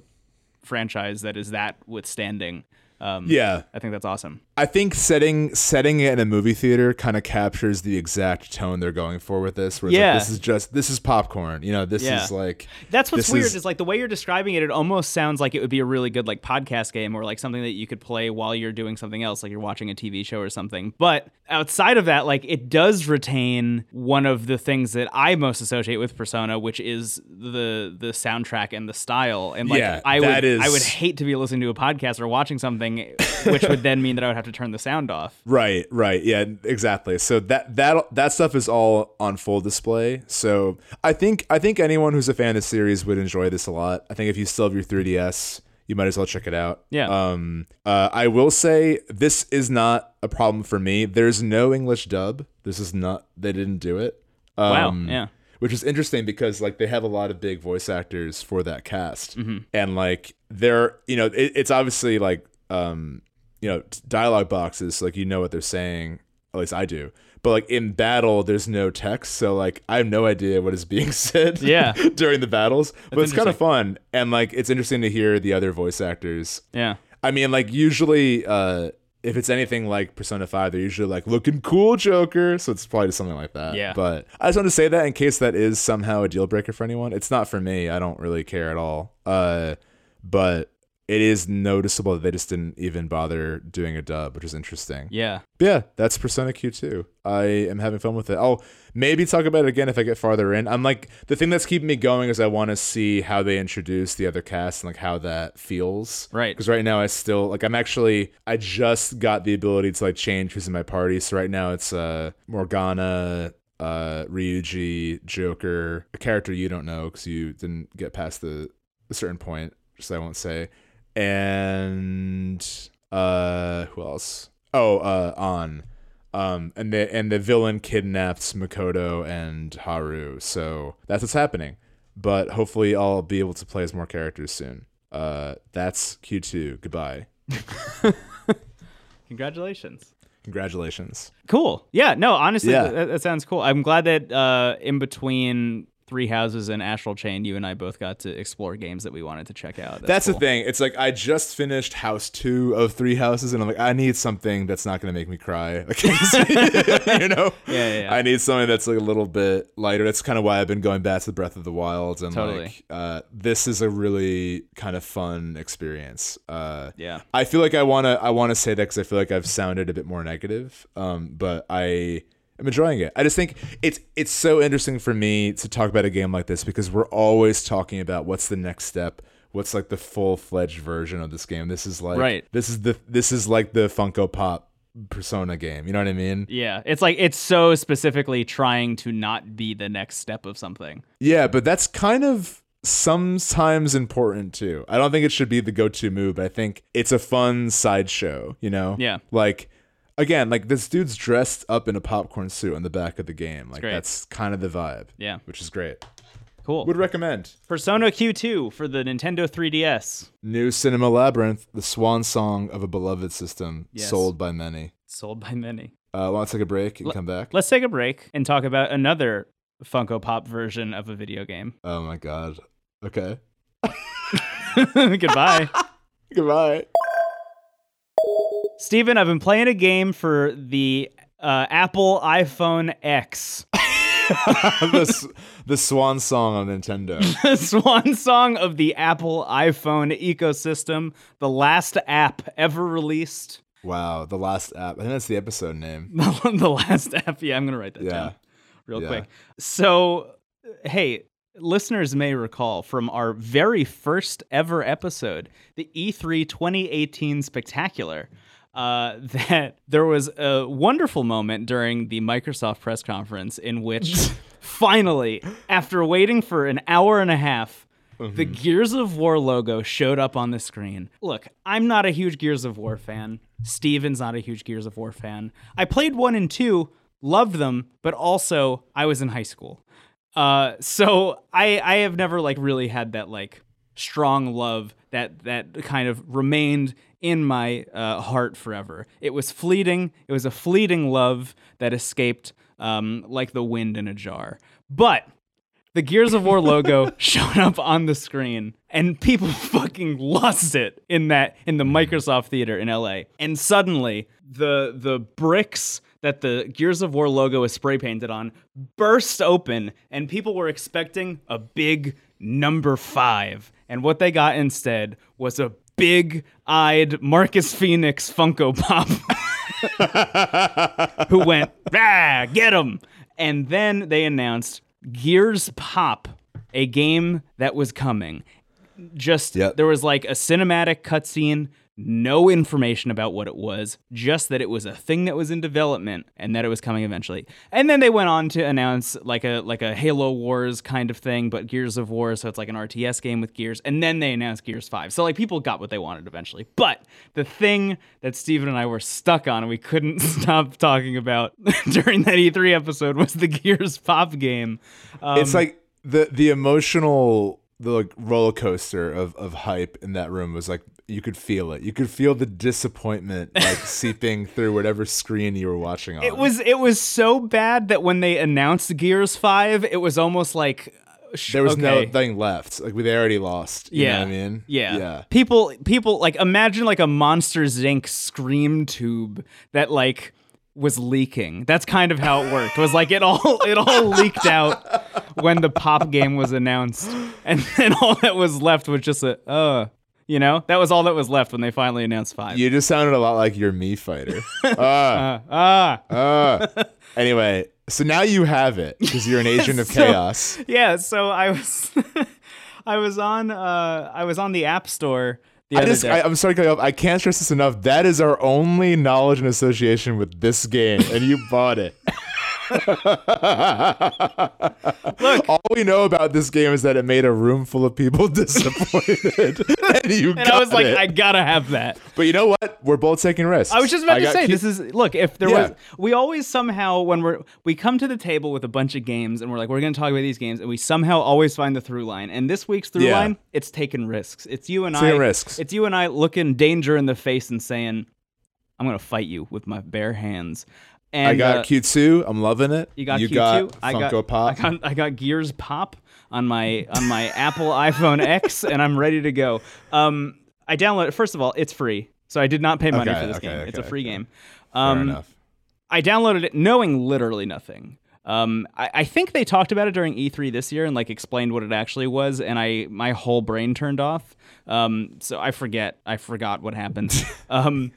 franchise that is that withstanding. Um, Yeah, I think that's awesome. I think setting setting it in a movie theater kind of captures the exact tone they're going for with this. Where Yeah. like, this is just this is popcorn. You know, this Yeah. is like That's what's weird is- is, like the way you're describing it. It almost sounds like it would be a really good like podcast game or like something that you could play while you're doing something else, like you're watching a TV show or something. But outside of that, like it does retain one of the things that I most associate with Persona, which is the the soundtrack and the style. And like Yeah, I would is- I would hate to be listening to a podcast or watching something, which would then mean that I would have to turn the sound off. Right, right. Yeah, exactly. So that that that stuff is all on full display. So I think I think anyone who's a fan of the series would enjoy this a lot. I think if you still have your 3DS, you might as well check it out. Yeah. Um uh I will say this is not a problem for me. There's no English dub. This is not they didn't do it. Wow. Um, Yeah. which is interesting because like they have a lot of big voice actors for that cast and like they're you know it, it's obviously like um you know dialogue boxes like you know what they're saying At least I do. But like in battle, there's no text, so like I have no idea what is being said. Yeah. during the battles, but it's kind of fun, and like it's interesting to hear the other voice actors. Yeah. I mean, like usually, uh, if it's anything like Persona Five, they're usually like looking cool, Joker. So it's probably just something like that. Yeah. But I just want to say that in case that is somehow a deal breaker for anyone. It's not for me. I don't really care at all. Uh, but it is noticeable that they just didn't even bother doing a dub, which is interesting. Yeah. But yeah, that's Persona Q2. I am having fun with it. I'll maybe talk about it again if I get farther in. I'm like the thing that's keeping me going is I want to see how they introduce the other cast and like how that feels. Right. Because right now I still like I'm actually I just got the ability to like change who's in my party. So right now it's uh Morgana, uh Ryuji, Joker, a character you don't know because you didn't get past the a certain point, so I won't say. And uh who else? Oh, uh Ann. Um and the and the villain kidnaps Makoto and Haru. So that's what's happening. But hopefully I'll be able to play as more characters soon. Uh that's Q2. Goodbye. Congratulations. Congratulations. Cool. Yeah. No, honestly, Yeah. That, that sounds cool. I'm glad that uh, in between Three Houses and Astral Chain, you and I both got to explore games that we wanted to check out. That's cool. the thing. It's like I just finished House Two of Three Houses, and I'm like, I need something that's not going to make me cry. Like, you know, Yeah, yeah, yeah. I need something that's like a little bit lighter. That's kind of why I've been going back to Breath of the Wild, and Totally. like, uh, this is a really kind of fun experience. Uh, Yeah. I feel like I wanna I wanna say that because I feel like I've sounded a bit more negative. Um, but I am enjoying it. I just think it's it's so interesting for me to talk about a game like this because we're always talking about what's the next step. What's like the full fledged version of this game? This is like Right. This is the this is like the Funko Pop Persona game. You know what I mean? Yeah. It's like it's so specifically trying to not be the next step of something. Yeah, but that's kind of sometimes important too. I don't think it should be the go-to move, but I think it's a fun sideshow, you know? Yeah. Like again, like this dude's dressed up in a popcorn suit on the back of the game. Like great. that's kind of the vibe. Yeah. Which is great. Cool. Would recommend. Persona Q2 for the Nintendo 3DS. New Cinema Labyrinth, the swan song of a beloved system, Yes. sold by many. Sold by many. Uh, want to take a break and come back? Let's take a break and talk about another Funko Pop version of a video game. Oh my god. Okay. Goodbye. Goodbye. Steven, I've been playing a game for the uh, Apple iPhone X. the, the swan song on Nintendo. the swan song of the Apple iPhone ecosystem, the last app ever released. Wow, the last app. I think that's the episode name. the last app. Yeah, I'm going to write that Yeah. down real Yeah. quick. So, hey, listeners may recall from our very first ever episode, the E E3 2018 Spectacular. Uh, that there was a wonderful moment during the Microsoft press conference in which finally, after waiting for an hour and a half, the Gears of War logo showed up on the screen. Look, I'm not a huge Gears of War fan. Steven's not a huge Gears of War fan. I played one and two, loved them, but also I was in high school. Uh, so I I have never like really had that like strong love that that kind of remained in my uh, heart forever. It was fleeting. It was a fleeting love that escaped um, like the wind in a jar. But the Gears of War logo showed up on the screen and people fucking lost it in that in the Microsoft Theater in LA. And suddenly the the bricks that the Gears of War logo is spray painted on burst open and people were expecting a big number 5 and what they got instead was a big-eyed Marcus Phoenix Funko Pop who went, ah, get him. And then they announced Gears Pop, a game that was coming. Just Yep. there was like a cinematic cutscene, no information about what it was, just that it was a thing that was in development and that it was coming eventually. And then they went on to announce like a like a Halo Wars kind of thing, but Gears of War, so it's like an RTS game with Gears. And then they announced Gears 5. So like people got what they wanted eventually. But the thing that Steven and I were stuck on and we couldn't stop talking about during that E3 episode was the Gears Pop game. Um, it's like the the emotional the like, roller coaster of of hype in that room was like you could feel it. You could feel the disappointment like seeping through whatever screen you were watching on. It was it was so bad that when they announced Gears Five, it was almost like there was okay. nothing left. Like they already lost. You yeah, know what I mean? yeah, Yeah. People, people like imagine like a Monsters Inc. scream tube that like was leaking. That's kind of how it worked. Was like it all it all leaked out when the pop game was announced, and then all that was left was just a uh. You know, that was all that was left when they finally announced five. You just sounded a lot like your me fighter. Ah, Uh, ah, ah. Anyway, so now you have it because you're an agent of So- chaos. yeah. So I was, I was on, uh, I was on the App Store the I other just, day. I, I'm sorry, to cut you off. I can't stress this enough. That is our only knowledge and association with this game, and you bought it. Look, All we know about this game is that it made a room full of people disappointed, and you and I was like, it. I gotta have that. But you know what? We're both taking risks. I was just about I to say this is look if there Yeah. was we always somehow when we're we come to the table with a bunch of games and we're like we're going to talk about these games and we somehow always find the through line and this week's through Yeah. line it's taking risks it's you and I Taking risks. it's you and I looking danger in the face and saying I'm going to fight you with my bare hands and I got uh, Q2. I'm loving it. you got you Q2 got I Funko got Pop. I got I got Gears Pop on my on my Apple iPhone X and I'm ready to go um I downloaded first of all it's free so I did not pay money Okay, for this okay, game it's a free okay. game Fair um, enough. I downloaded it knowing literally nothing. Um, I, I think they talked about it during E3 this year and like explained what it actually was, and I my whole brain turned off. Um, so I forget, I forgot what happened. um,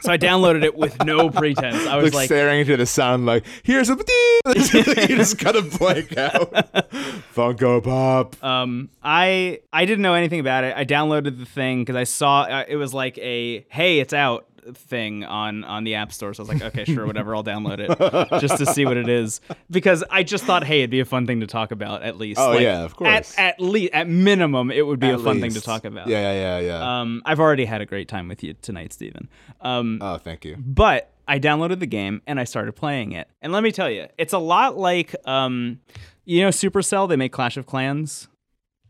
so I downloaded it with no pretense. I was Like, like, staring into the sound, like here's a you just kind of blank out. Funko Pop. um, I I didn't know anything about it. I downloaded the thing because I saw uh, it was like a hey, it's out thing on on the app store so i was like okay sure whatever i'll download it just to see what it is because i just thought hey it'd be a fun thing to talk about at least Oh, Like, yeah, of course. at, at least at minimum it would be a At fun thing to talk about Yeah, yeah, yeah, yeah. um i've already had a great time with you tonight stephen um oh, thank you. but I downloaded the game and I started playing it. And let me tell you, it's a lot like um you know Supercell, they make Clash of Clans.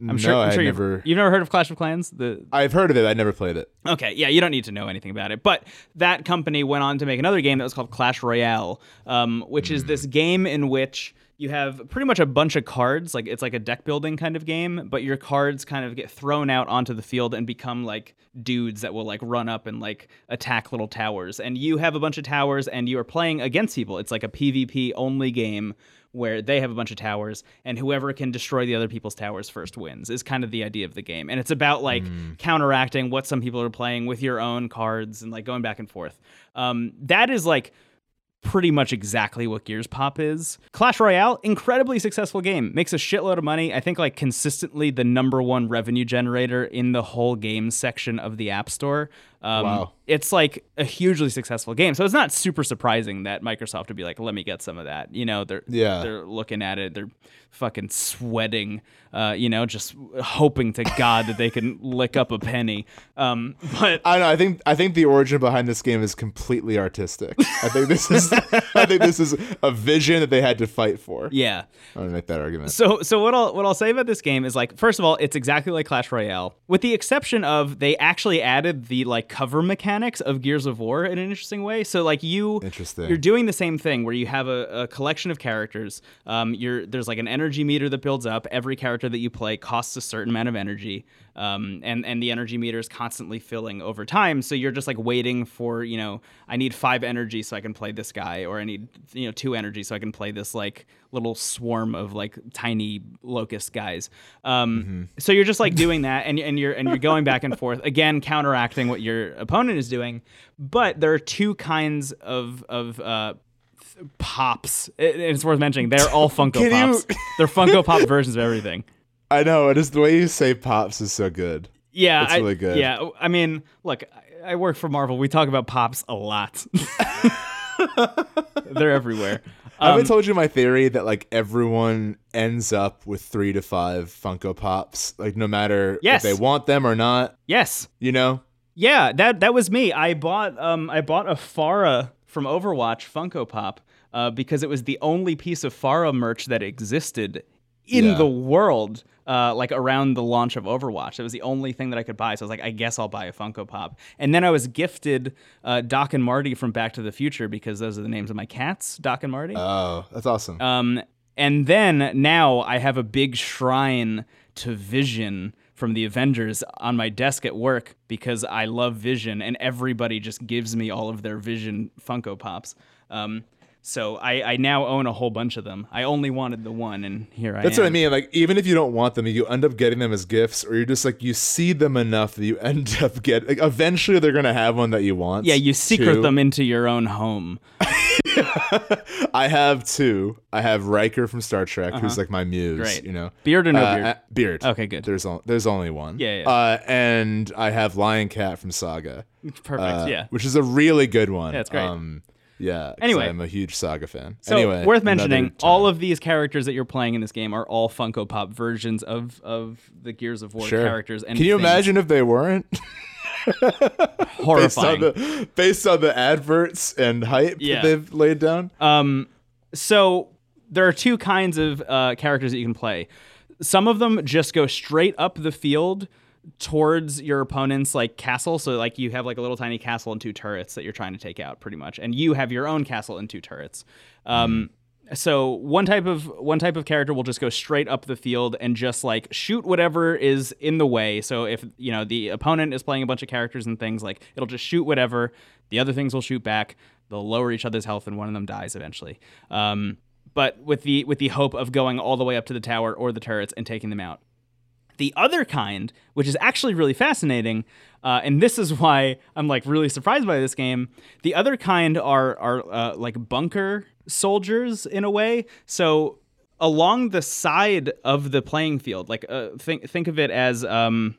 I'm no, sure, I'm sure you've, you've never heard of Clash of Clans? The I've heard of it. I never played it. Okay, yeah, you don't need to know anything about it. But that company went on to make another game that was called Clash Royale, um, which is this game in which you have pretty much a bunch of cards. Like it's like a deck building kind of game, but your cards kind of get thrown out onto the field and become like dudes that will like run up and like attack little towers. And you have a bunch of towers and you are playing against people. It's like a PvP only game where they have a bunch of towers and whoever can destroy the other people's towers first wins is kind of the idea of the game and it's about like counteracting what some people are playing with your own cards and like going back and forth um, that is like pretty much exactly what Gears Pop is. Clash Royale, incredibly successful game. Makes a shitload of money. I think like consistently the number one revenue generator in the whole game section of the App Store. Um, Wow. It's like a hugely successful game. So it's not super surprising that Microsoft would be like, let me get some of that. You know, they're Yeah. they're looking at it, they're fucking sweating, uh, you know, just hoping to God that they can lick up a penny. Um, but I know. I think I think the origin behind this game is completely artistic. I think this is I think this is a vision that they had to fight for. yeah. I'm gonna make that argument. So so what I'll what I'll say about this game is like first of all it's exactly like Clash Royale with the exception of they actually added the like cover mechanics of Gears of War in an interesting way. So like you Interesting. you're doing the same thing where you have a, a collection of characters. Um, you're there's like an energy meter that builds up. Every character that you play costs a certain amount of energy. Um, and and the energy meter is constantly filling over time. So you're just like waiting for you know I need five energy so I can play this guy, or I need you know two energy so I can play this like little swarm of like tiny locust guys. Um, So you're just like doing that, and and you're and you're going back and forth again, counteracting what your opponent is doing. But there are two kinds of of uh, pops. It- it's worth mentioning they're all Funko Can you- Pops. They're Funko Pop versions of everything. I know. It is the way you say pops is so good. Yeah, It's I- really good. Yeah, I mean, look, I, I work for Marvel. We talk about pops a lot. They're everywhere. I Um, haven't told you my theory that like everyone ends up with three to five Funko Pops, like no matter Yes. if they want them or not. yes, You know, yeah, that that was me. I bought um I bought a Pharah from Overwatch Funko Pop uh, because it was the only piece of Pharah merch that existed in Yeah. the world. Uh, like around the launch of Overwatch, it was the only thing that I could buy. So I was like, I guess I'll buy a Funko Pop. And then I was gifted uh, Doc and Marty from Back to the Future because those are the names of my cats, Doc and Marty. Oh, that's awesome. Um, and then now I have a big shrine to Vision from the Avengers on my desk at work because I love Vision, and everybody just gives me all of their Vision Funko Pops. Um, so I, I now own a whole bunch of them. I only wanted the one, and here I am. That's am. what I mean. Like, even if you don't want them, you end up getting them as gifts, or you're just like you see them enough that you end up get. Like, eventually, they're gonna have one that you want. Yeah, you secret too. them into your own home. I have two. I have Riker from Star Trek, who's like my muse. Uh-huh. Great. You know, Beard or no Uh, beard? uh, beard. Okay, good. There's on, there's only one. Yeah, yeah. Uh, and I have Lying Cat from Saga. Perfect. uh, yeah. which is a really good one. Yeah, it's great. Um, yeah. Anyway. I'm a huge Saga fan. So anyway, worth mentioning, all of these characters that you're playing in this game are all Funko Pop versions of of the Gears of War Sure. characters. And Can you things. imagine if they weren't? based on Horrifying. the based on the adverts and hype Yeah. that they've laid down. Um, so there are two kinds of uh, characters that you can play. Some of them just go straight up the field towards your opponent's like castle. So like you have like a little tiny castle and two turrets that you're trying to take out, pretty much, and you have your own castle and two turrets. Um, so one type of one type of character will just go straight up the field and just like shoot whatever is in the way. So if you know the opponent is playing a bunch of characters and things, like it'll just shoot whatever. The other things will shoot back. They'll lower each other's health, and one of them dies eventually. Um, but with the with the hope of going all the way up to the tower or the turrets and taking them out. The other kind, which is actually really fascinating, uh, and this is why I'm like really surprised by this game. The other kind are are uh, like bunker soldiers in a way. So along the side of the playing field, like uh, think think of it as um,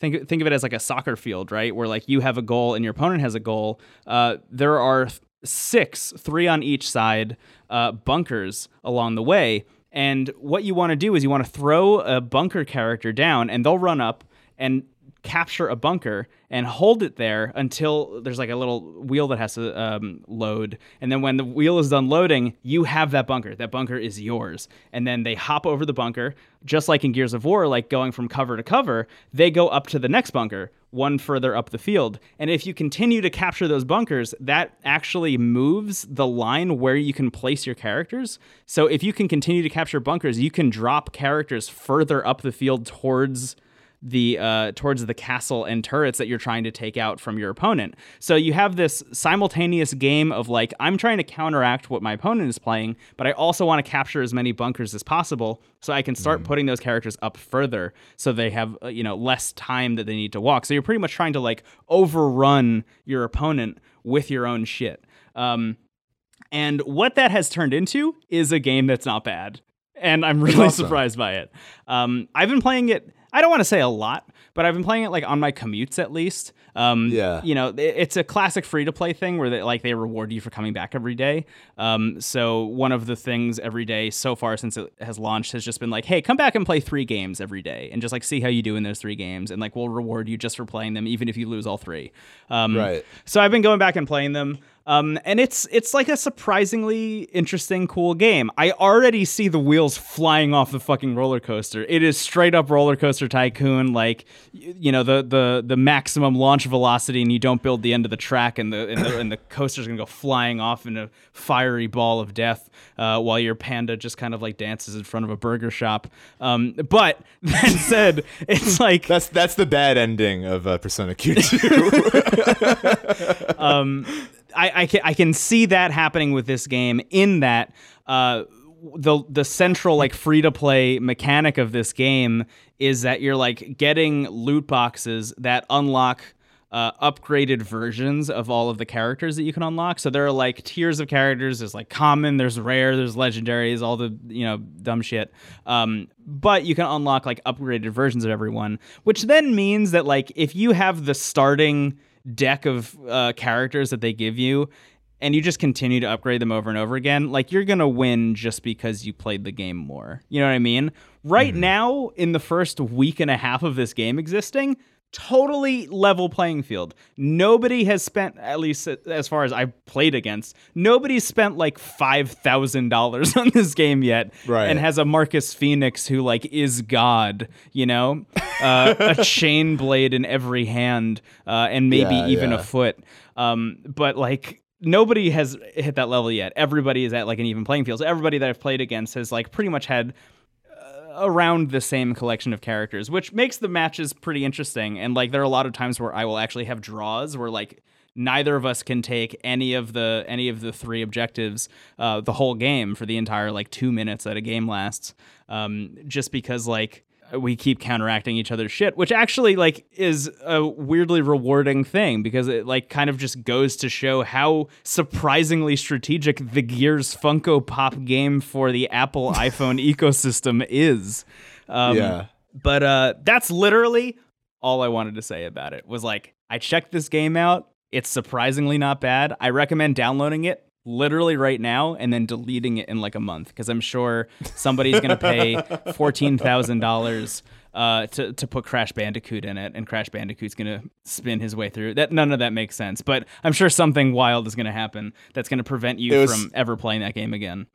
think think of it as like a soccer field, right? Where like you have a goal and your opponent has a goal. Uh, there are six, three on each side, uh, bunkers along the way. And what you want to do is you want to throw a bunker character down, and they'll run up and capture a bunker and hold it there until there's like a little wheel that has to um, load. And then when the wheel is done loading, you have that bunker. That bunker is yours. And then they hop over the bunker, just like in Gears of War, like going from cover to cover, they go up to the next bunker, one further up the field. And if you continue to capture those bunkers, that actually moves the line where you can place your characters. So if you can continue to capture bunkers, you can drop characters further up the field towards the uh, towards the castle and turrets that you're trying to take out from your opponent. So you have this simultaneous game of like I'm trying to counteract what my opponent is playing, but I also want to capture as many bunkers as possible so I can start putting those characters up further so they have uh, you know less time that they need to walk. So you're pretty much trying to like overrun your opponent with your own shit. Um, and what that has turned into is a game that's not bad. And I'm really awesome. surprised by it. Um, I've been playing it, I don't want to say a lot, but I've been playing it like on my commutes at least. Um, Yeah. You know, it's a classic free to play thing where they, like they reward you for coming back every day. Um, so one of the things every day so far since it has launched has just been like, hey, come back and play three games every day and just like see how you do in those three games. And like we'll reward you just for playing them, even if you lose all three. Um, Right. so I've been going back and playing them. Um, and it's it's like a surprisingly interesting, cool game. I already see the wheels flying off the fucking roller coaster. It is straight up roller coaster tycoon, like you know the the the maximum launch velocity, and you don't build the end of the track, and the and the, and the coaster's gonna go flying off in a fiery ball of death, uh, while your panda just kind of like dances in front of a burger shop. Um, but that said, it's like That's that's the bad ending of uh, Persona Q2. I, I can I can see that happening with this game in that uh, the the central like free to play mechanic of this game is that you're like getting loot boxes that unlock uh, upgraded versions of all of the characters that you can unlock. So there are like tiers of characters. There's like common, there's rare, there's legendaries, all the you know dumb shit. Um, but you can unlock like upgraded versions of everyone, which then means that like if you have the starting deck of uh, characters that they give you and you just continue to upgrade them over and over again like you're gonna win just because you played the game more you know what i mean right now in the first week and a half of this game existing totally level playing field. Nobody has spent, at least as far as I've played against, nobody's spent like five thousand dollars on this game yet, Right. And has a Marcus Phoenix who like is God, you know, uh, a chain blade in every hand, uh, and maybe Yeah, even yeah. a foot. Um, but like nobody has hit that level yet. Everybody is at like an even playing field. So everybody that I've played against has like pretty much had around the same collection of characters, which makes the matches pretty interesting. And like there are a lot of times where I will actually have draws where like neither of us can take any of the any of the three objectives uh, the whole game for the entire like two minutes that a game lasts, um, just because like we keep counteracting each other's shit, which actually like is a weirdly rewarding thing because it like kind of just goes to show how surprisingly strategic the Gears Funko Pop game for the Apple iPhone ecosystem is. Um, yeah. But uh, that's literally all I wanted to say about it. Was like I checked this game out. It's surprisingly not bad. I recommend downloading it literally right now and then deleting it in like a month because I'm sure somebody's gonna pay fourteen thousand dollars uh, to to put Crash Bandicoot in it, and Crash Bandicoot's gonna spin his way through. That none of that makes sense, but I'm sure something wild is gonna happen that's gonna prevent you was- from ever playing that game again.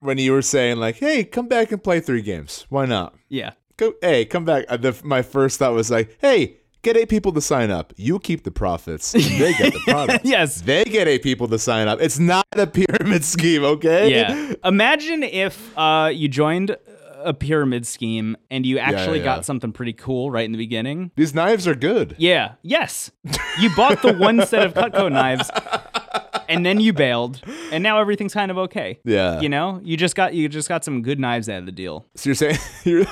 When you were saying like, "Hey, come back and play three games. Why not?" Yeah, Go, hey, come back. Uh, the, my first thought was like, "Hey, get eight people to sign up. You keep the profits. They get the products. Yes. they get eight people to sign up. It's not a pyramid scheme, okay? Yeah. Imagine if uh, you joined a pyramid scheme and you actually yeah. got something pretty cool right in the beginning. These knives are good. Yeah. Yes. You bought the one set of Cutco knives and then you bailed and now everything's kind of okay. Yeah. You know, you just got you just got some good knives out of the deal. So you're saying you're,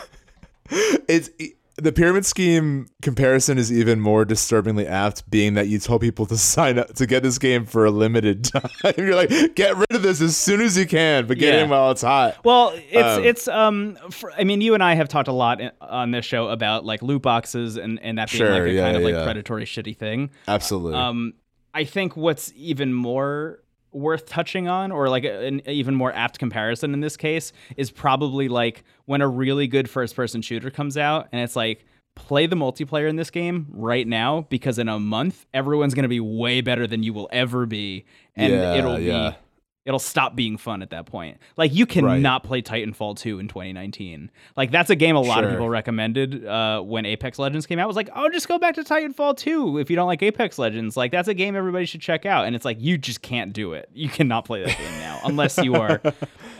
it's the pyramid scheme comparison is even more disturbingly apt, being that you told people to sign up to get this game for a limited time. you're like, get rid of this as soon as you can, but get Yeah. in while it's hot. Well, it's Um, it's um for, I mean you and I have talked a lot in, on this show about like loot boxes and and that being Sure, like a yeah, kind of like yeah. predatory shitty thing. Absolutely. Um, I think what's even more worth touching on, or like an even more apt comparison in this case, is probably like when a really good first person shooter comes out and it's like, play the multiplayer in this game right now because in a month, everyone's going to be way better than you will ever be. And Yeah, it'll yeah. be. It'll stop being fun at that point. Like you cannot play Titanfall 2 in 2019. Like that's a game a lot of people recommended uh, when Apex Legends came out. It was like, oh, just go back to Titanfall 2 if you don't like Apex Legends. Like that's a game everybody should check out. And it's like you just can't do it. You cannot play that game now unless you are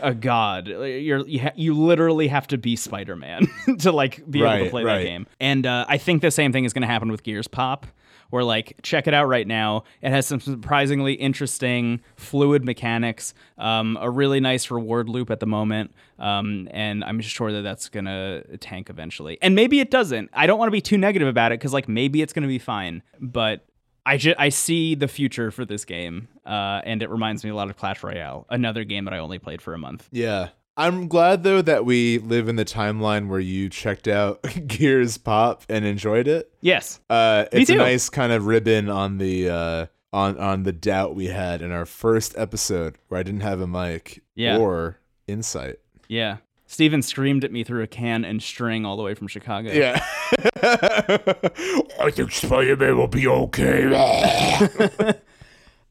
a god. You're you, ha- you literally have to be Spider Man to like be able to play right. that game. And uh, I think the same thing is going to happen with Gears Pop. Where like check it out right now. It has some surprisingly interesting fluid mechanics, um, a really nice reward loop at the moment, um, and I'm sure that that's gonna tank eventually. And maybe it doesn't. I don't want to be too negative about it because like maybe it's gonna be fine, but I ju- I see the future for this game, uh, and it reminds me a lot of Clash Royale, another game that I only played for a month. yeah. I'm glad though that we live in the timeline where you checked out Gears Pop and enjoyed it. Yes, Uh, Me it's a nice kind of ribbon on the uh, on on the doubt we had in our first episode where I didn't have a mic Yeah. or insight. yeah. Steven screamed at me through a can and string all the way from Chicago. Yeah. I think Spider-Man will be okay.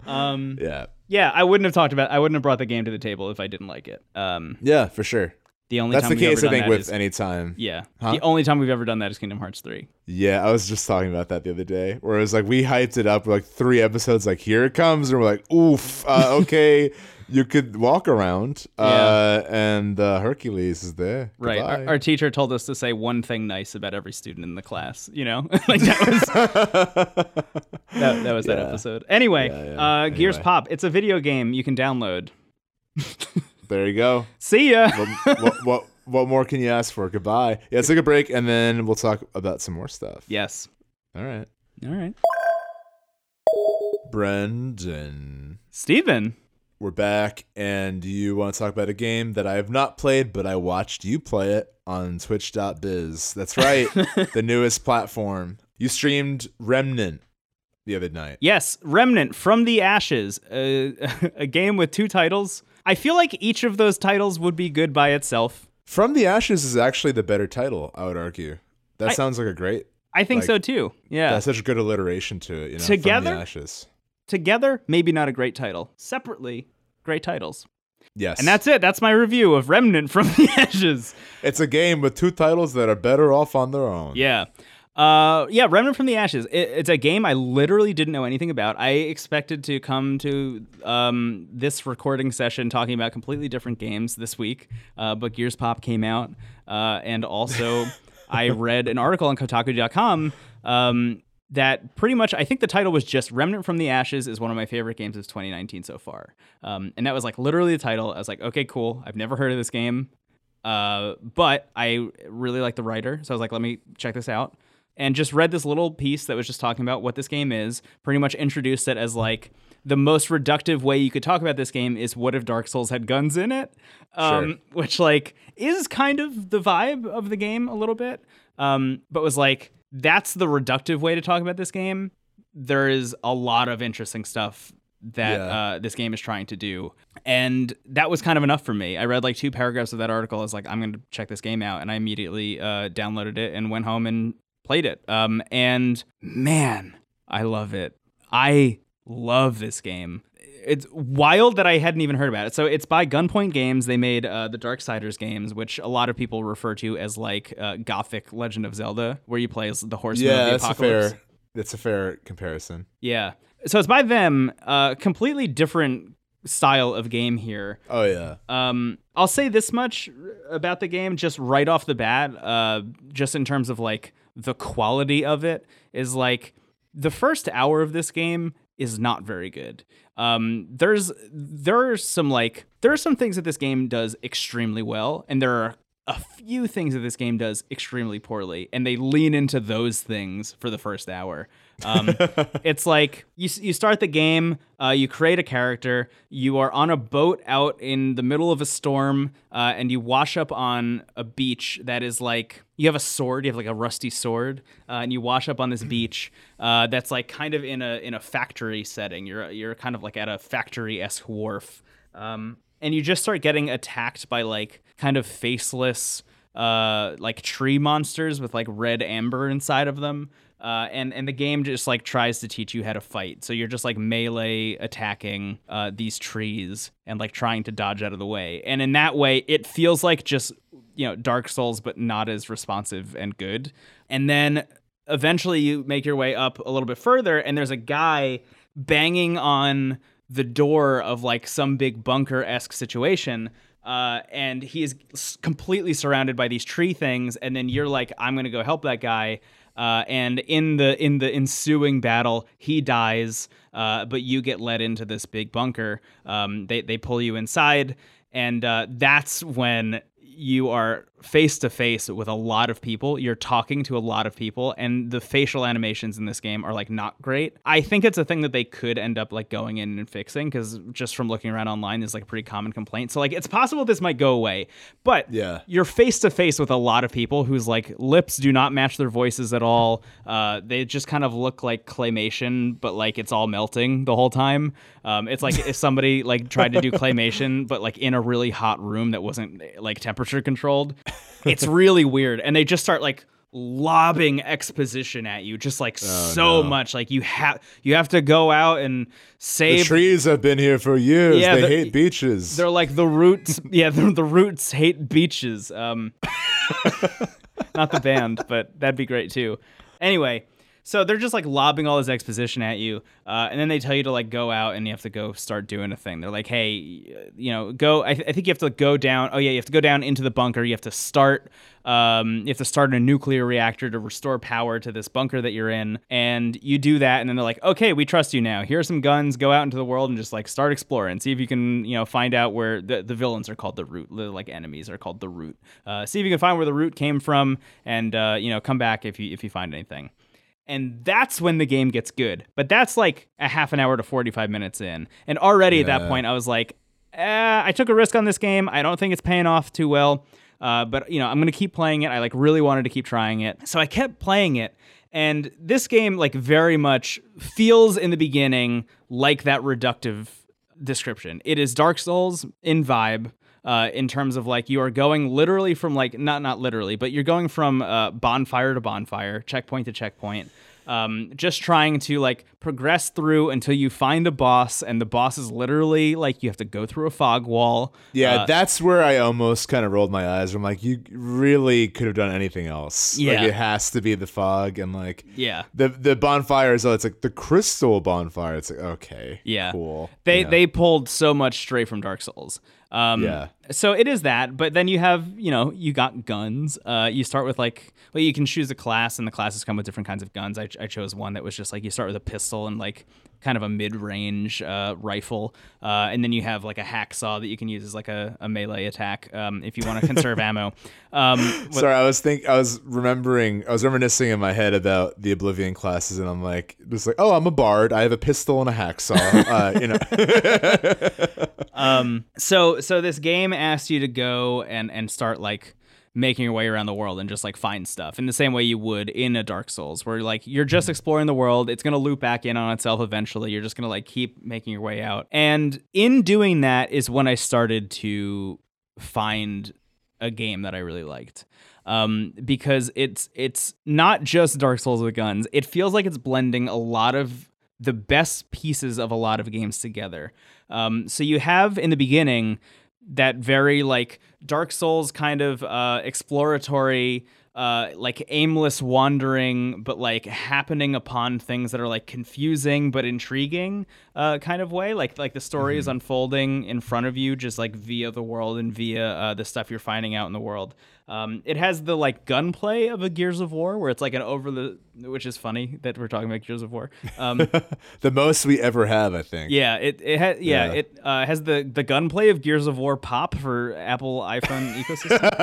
Um, yeah. Yeah, I wouldn't have talked about. I wouldn't have brought the game to the table if I didn't like it. Um, Yeah, for sure. the only That's time the we've case ever I done think with is- any time. yeah, Huh? the only time we've ever done that is Kingdom Hearts three. Yeah, I was just talking about that the other day. Where it was like we hyped it up like three episodes, like here it comes, and we're like, oof, uh, okay, you could walk around, uh, and uh, Hercules is there. Right. Our, our teacher told us to say one thing nice about every student in the class. You know, like that was that, that was that episode. Anyway. Uh, Gears Pop. It's a video game you can download. there you go. See ya. what, what, what, what more can you ask for? Goodbye. Yeah, let's take a break, and then we'll talk about some more stuff. yes. All right. All right. Brendan. Steven. We're back, and you want to talk about a game that I have not played, but I watched you play it on Twitch.biz. That's right, the newest platform. You streamed Remnant the other night. Yes, Remnant from the Ashes, uh, a game with two titles. I feel like each of those titles would be good by itself. From the Ashes is actually the better title, I would argue. That I- sounds like a great I think Like, so too. Yeah. That's such a good alliteration to it. You know, Together? from the ashes. Together, maybe not a great title. Separately, great titles. Yes, And that's it. That's my review of Remnant from the Ashes. it's a game with two titles that are better off on their own. Yeah. Uh, yeah, Remnant from the Ashes. It, it's a game I literally didn't know anything about. I expected to come to um, this recording session talking about completely different games this week, uh, but Gears Pop came out, uh, and also I read an article on Kotaku.com um, that pretty much I think the title was just "Remnant from the Ashes" is one of my favorite games of 2019 so far, um, and that was like literally the title. I was like, okay, cool. I've never heard of this game. Uh, but I really like the writer, so I was like, let me check this out. And just read this little piece that was just talking about what this game is. Pretty much introduced it as like the most reductive way you could talk about this game is what if Dark Souls had guns in it, um, which like is kind of the vibe of the game a little bit. Um, but was like that's the reductive way to talk about this game. There is a lot of interesting stuff that Yeah. uh, this game is trying to do. And that was kind of enough for me. I read like two paragraphs of that article. I was like, I'm going to check this game out. And I immediately uh, downloaded it and went home and played it. Um, and man, I love it. I love this game. It's wild that I hadn't even heard about it. So it's by Gunpoint Games. They made uh, the Darksiders games, which a lot of people refer to as like uh, Gothic Legend of Zelda, where you play as the horseman yeah, of the that's a fair. That's a fair comparison. Yeah. So it's by them. Uh, completely different style of game here. Oh yeah, Um, I'll say this much about the game just right off the bat. Uh, just in terms of like the quality of it is like the first hour of this game is not very good. Um, there's there are some like there are some things that this game does extremely well, and there are a few things that this game does extremely poorly, and they lean into those things for the first hour. Um, it's like you you start the game, uh, you create a character, you are on a boat out in the middle of a storm, uh, and you wash up on a beach that is like you have a sword, you have like a rusty sword, uh, and you wash up on this beach uh, that's like kind of in a in a factory setting. You're you're kind of like at a factory esque wharf. Um, and you just start getting attacked by like kind of faceless uh like tree monsters with like red amber inside of them uh, and and the game just like tries to teach you how to fight. So you're just like melee attacking uh, these trees and like trying to dodge out of the way. And in that way, it feels like just you know Dark Souls, but not as responsive and good. And then eventually you make your way up a little bit further, and there's a guy banging on the door of like some big bunker esque situation. Uh, and he is completely surrounded by these tree things, and then you're like, "I'm gonna go help that guy." Uh, and in the in the ensuing battle, he dies, uh, but you get led into this big bunker. Um, they they pull you inside, and uh, that's when you are face to face with a lot of people. You're talking to a lot of people, and the facial animations in this game are like not great. I think it's a thing that they could end up like going in and fixing because just from looking around online is like a pretty common complaint. So like it's possible this might go away, but Yeah. you're face to face with a lot of people whose like lips do not match their voices at all. Uh, they just kind of look like claymation, but like it's all melting the whole time. Um, it's like if somebody like tried to do claymation, but like in a really hot room that wasn't like temperature controlled. It's really weird, and they just start like lobbing exposition at you just like so no. much like you have you have to go out and the save trees have been here for years. Yeah, they the- hate beaches. they're like the roots. yeah, the, the roots hate beaches. Um, not the band, but that'd be great too. Anyway, so they're just like lobbing all this exposition at you, uh, and then they tell you to like go out and you have to go start doing a thing. They're like, hey, you know, go. I, th- I think you have to go down. Oh yeah, you have to go down into the bunker. You have to start. Um, you have to start a nuclear reactor to restore power to this bunker that you're in, and you do that, and then they're like, okay, we trust you now. Here are some guns. Go out into the world and just like start exploring. See if you can, you know, find out where the, the villains are called the root. The like enemies are called the root. Uh, see if you can find where the root came from, and uh, you know, come back if you if you find anything and that's when the game gets good. But that's like a half an hour to 45 minutes in. And already at that point, I was like, eh, I took a risk on this game. I don't think it's paying off too well. Uh, but, you know, I'm going to keep playing it. I like really wanted to keep trying it. So I kept playing it. And this game, like, very much feels in the beginning like that reductive description. It is Dark Souls in vibe. uh, in terms of like you are going literally from like not not literally, but you're going from uh, bonfire to bonfire, checkpoint to checkpoint um, just trying to like progress through until you find a boss, and the boss is literally like you have to go through a fog wall. Yeah, Uh, that's where I almost kind of rolled my eyes. I'm like, you really could have done anything else. like Yeah. it has to be the fog and like yeah. the the bonfires. Oh, it's like the crystal bonfire. It's like okay, Yeah. cool. They Yeah. they pulled so much straight from Dark Souls. Um, Yeah. So it is that, but then you have you know you got guns. Uh, you start with like well you can choose a class, and the classes come with different kinds of guns. I, I chose one that was just like you start with a pistol and like kind of a mid-range uh, rifle, uh, and then you have like a hacksaw that you can use as like a, a melee attack um, if you want to conserve ammo. Um, what- Sorry, I was think I was remembering, I was reminiscing in my head about the Oblivion classes, and I'm like, just like, oh, I'm a bard. I have a pistol and a hacksaw. uh, you know, um so so this game asks you to go and and start like making your way around the world and just like find stuff in the same way you would in a dark souls where like you're just exploring the world. It's going to loop back in on itself eventually. You're just going to like keep making your way out. And in doing that is when i started to find a game that i really liked. Um, because it's it's not just Dark Souls with guns. It feels like it's blending a lot of the best pieces of a lot of games together. Um, so you have in the beginning that very like Dark Souls kind of uh, exploratory, uh, like aimless wandering, but like happening upon things that are like confusing but intriguing uh, kind of way. Like like the story is unfolding in front of you, just like via the world and via uh, the stuff you're finding out in the world. Um, it has the like gunplay of a Gears of War, where it's like an over the, which is funny that we're talking about Gears of War. Um, the most we ever have, I think. yeah, it it has yeah, Yeah. it uh, has the the gunplay of Gears of War pop for Apple iPhone ecosystem.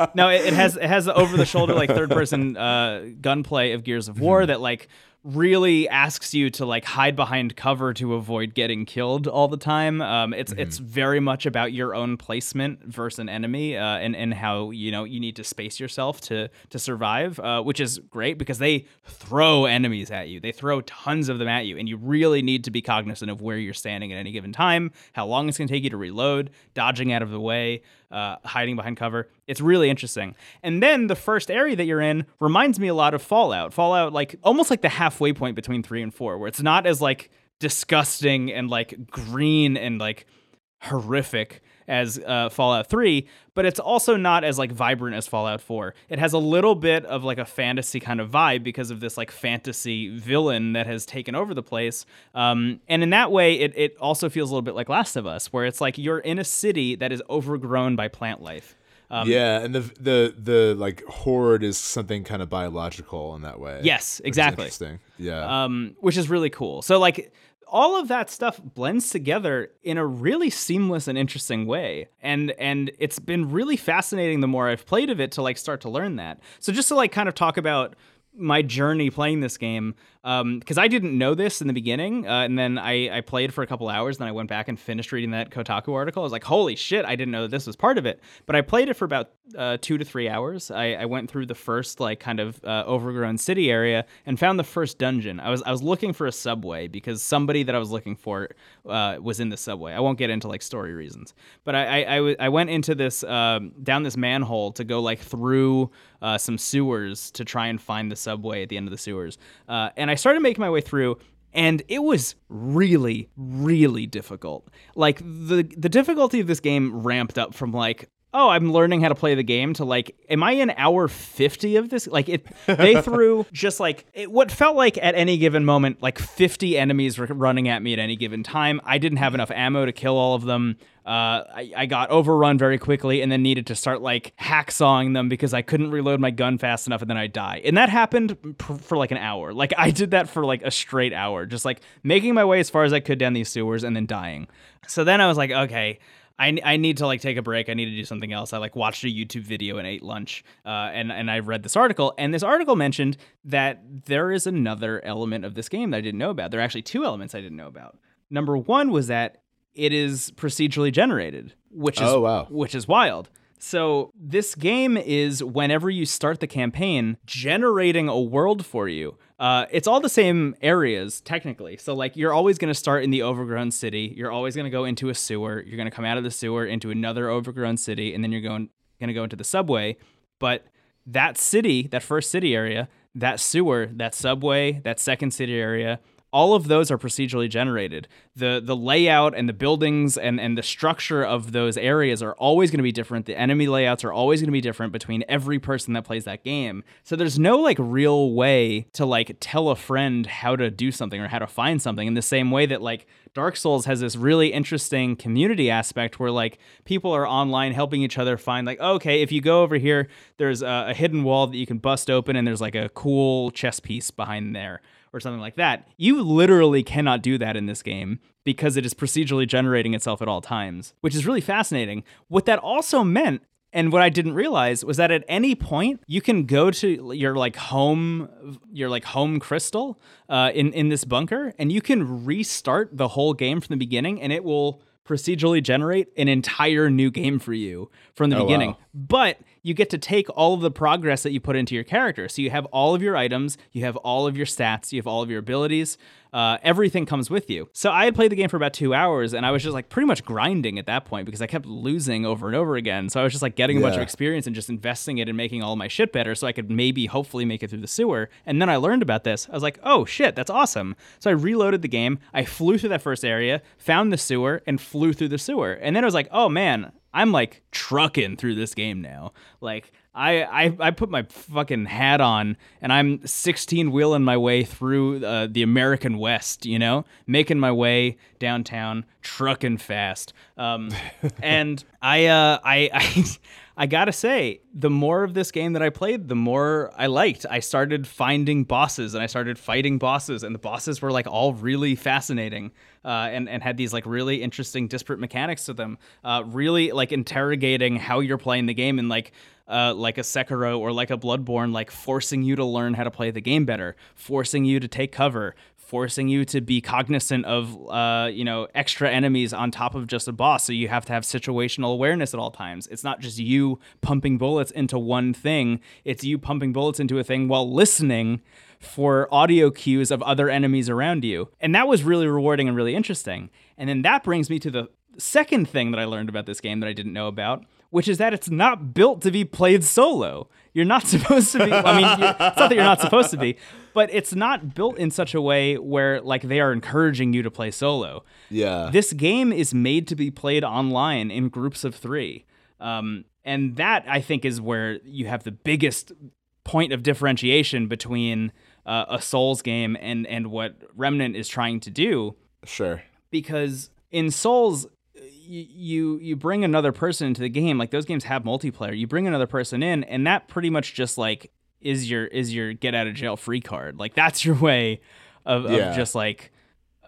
Um, no, it, it has it has the over the shoulder like third person uh, gunplay of Gears of War that like really asks you to like hide behind cover to avoid getting killed all the time. Um, it's it's very much about your own placement versus an enemy, uh, and and how you know you need to space yourself to to survive, uh, which is great because they throw enemies at you. They throw tons of them at you, and you really need to be cognizant of where you're standing at any given time, how long it's going to take you to reload, dodging out of the way, uh, hiding behind cover. It's really interesting. And then the first area that you're in reminds me a lot of Fallout. Fallout, like almost like the halfway point between three and four, where it's not as like disgusting and like green and like horrific as uh, Fallout 3, but it's also not as like vibrant as Fallout 4. It has a little bit of like a fantasy kind of vibe because of this like fantasy villain that has taken over the place. Um, and in that way, it, it also feels a little bit like Last of Us, where it's like you're in a city that is overgrown by plant life. Um, yeah, and the the the like horde is something kind of biological in that way. Yes, exactly. Interesting. Yeah. um, which is really cool. So like all of that stuff blends together in a really seamless and interesting way, and and it's been really fascinating the more I've played of it to like start to learn that. So just to like kind of talk about my journey playing this game because I didn't know this in the beginning, uh, and then I, I played for a couple hours. Then I went back and finished reading that Kotaku article. I was like, "Holy shit! I didn't know that this was part of it." But I played it for about uh, two to three hours. I, I went through the first like kind of uh, overgrown city area and found the first dungeon. I was I was looking for a subway because somebody that I was looking for uh, was in the subway. I won't get into like story reasons, but I I, I, w- I went into this um, down this manhole to go like through uh, some sewers to try and find the subway at the end of the sewers, uh, and I started making my way through. And it was really, really difficult. Like the the difficulty of this game ramped up from like, oh, I'm learning how to play the game to like, am I in hour 50 of this? Like it, they threw just like it, what felt like at any given moment, like 50 enemies were running at me at any given time. I didn't have enough ammo to kill all of them. Uh, I, I got overrun very quickly and then needed to start like hacksawing them because I couldn't reload my gun fast enough and then I die. And that happened pr- for like an hour. Like I did that for like a straight hour, just like making my way as far as I could down these sewers and then dying. So then I was like, okay, I, I need to like take a break. I need to do something else. I like watched a YouTube video and ate lunch. Uh, and and I read this article, and this article mentioned that there is another element of this game that I didn't know about. There are actually two elements I didn't know about. Number one was that it is procedurally generated, which is Oh, wow. which is wild. So this game is whenever you start the campaign, generating a world for you. Uh, it's all the same areas technically. So like you're always going to start in the overgrown city. You're always going to go into a sewer. You're going to come out of the sewer into another overgrown city, and then you're going going to go into the subway. But that city, that first city area, that sewer, that subway, that second city area, all of those are procedurally generated. The the layout and the buildings and, and the structure of those areas are always going to be different. The enemy layouts are always going to be different between every person that plays that game. So there's no like real way to like tell a friend how to do something or how to find something in the same way that like Dark Souls has this really interesting community aspect where like people are online helping each other find like oh, okay if you go over here there's a, a hidden wall that you can bust open and there's like a cool chess piece behind there or something like that. You literally cannot do that in this game because it is procedurally generating itself at all times, which is really fascinating. What that also meant and what I didn't realize was that at any point you can go to your like home, your like home crystal uh, in in this bunker, and you can restart the whole game from the beginning, and it will procedurally generate an entire new game for you from the Oh, beginning. wow. But you get to take all of the progress that you put into your character. So you have all of your items, you have all of your stats, you have all of your abilities. Uh, everything comes with you. So I had played the game for about two hours, and I was just like pretty much grinding at that point because I kept losing over and over again. So I was just like getting a bunch of experience and just investing it and making all my shit better, so I could maybe hopefully make it through the sewer. And then I learned about this. I was like, oh shit, that's awesome. So I reloaded the game. I flew through that first area, found the sewer, and flew through the sewer. And then I was like, oh man, I'm like trucking through this game now. Like I, I I put my fucking hat on and I'm 16 wheeling my way through uh, the American West, you know, making my way downtown, trucking fast. Um, and I uh I I. I gotta say, the more of this game that I played, the more I liked. I started finding bosses and I started fighting bosses, and the bosses were like all really fascinating uh, and, and had these like really interesting disparate mechanics to them. Uh, really like interrogating how you're playing the game and like uh, like a Sekiro or like a Bloodborne, like forcing you to learn how to play the game better, forcing you to take cover, forcing you to be cognizant of uh, you know extra enemies on top of just a boss. So you have to have situational awareness at all times. It's not just you pumping bullets into one thing; it's you pumping bullets into a thing while listening for audio cues of other enemies around you. And that was really rewarding and really interesting. And then that brings me to the second thing that I learned about this game that I didn't know about, which is that it's not built to be played solo. You're not supposed to be. I mean, it's not that you're not supposed to be, but it's not built in such a way where like they are encouraging you to play solo. Yeah. This game is made to be played online in groups of three. Um, and that I think is where you have the biggest point of differentiation between uh, a Souls game and and what Remnant is trying to do sure. because in Souls you you bring another person into the game like those games have multiplayer you bring another person in and that pretty much just like is your is your get out of jail free card like that's your way of, Yeah. of just like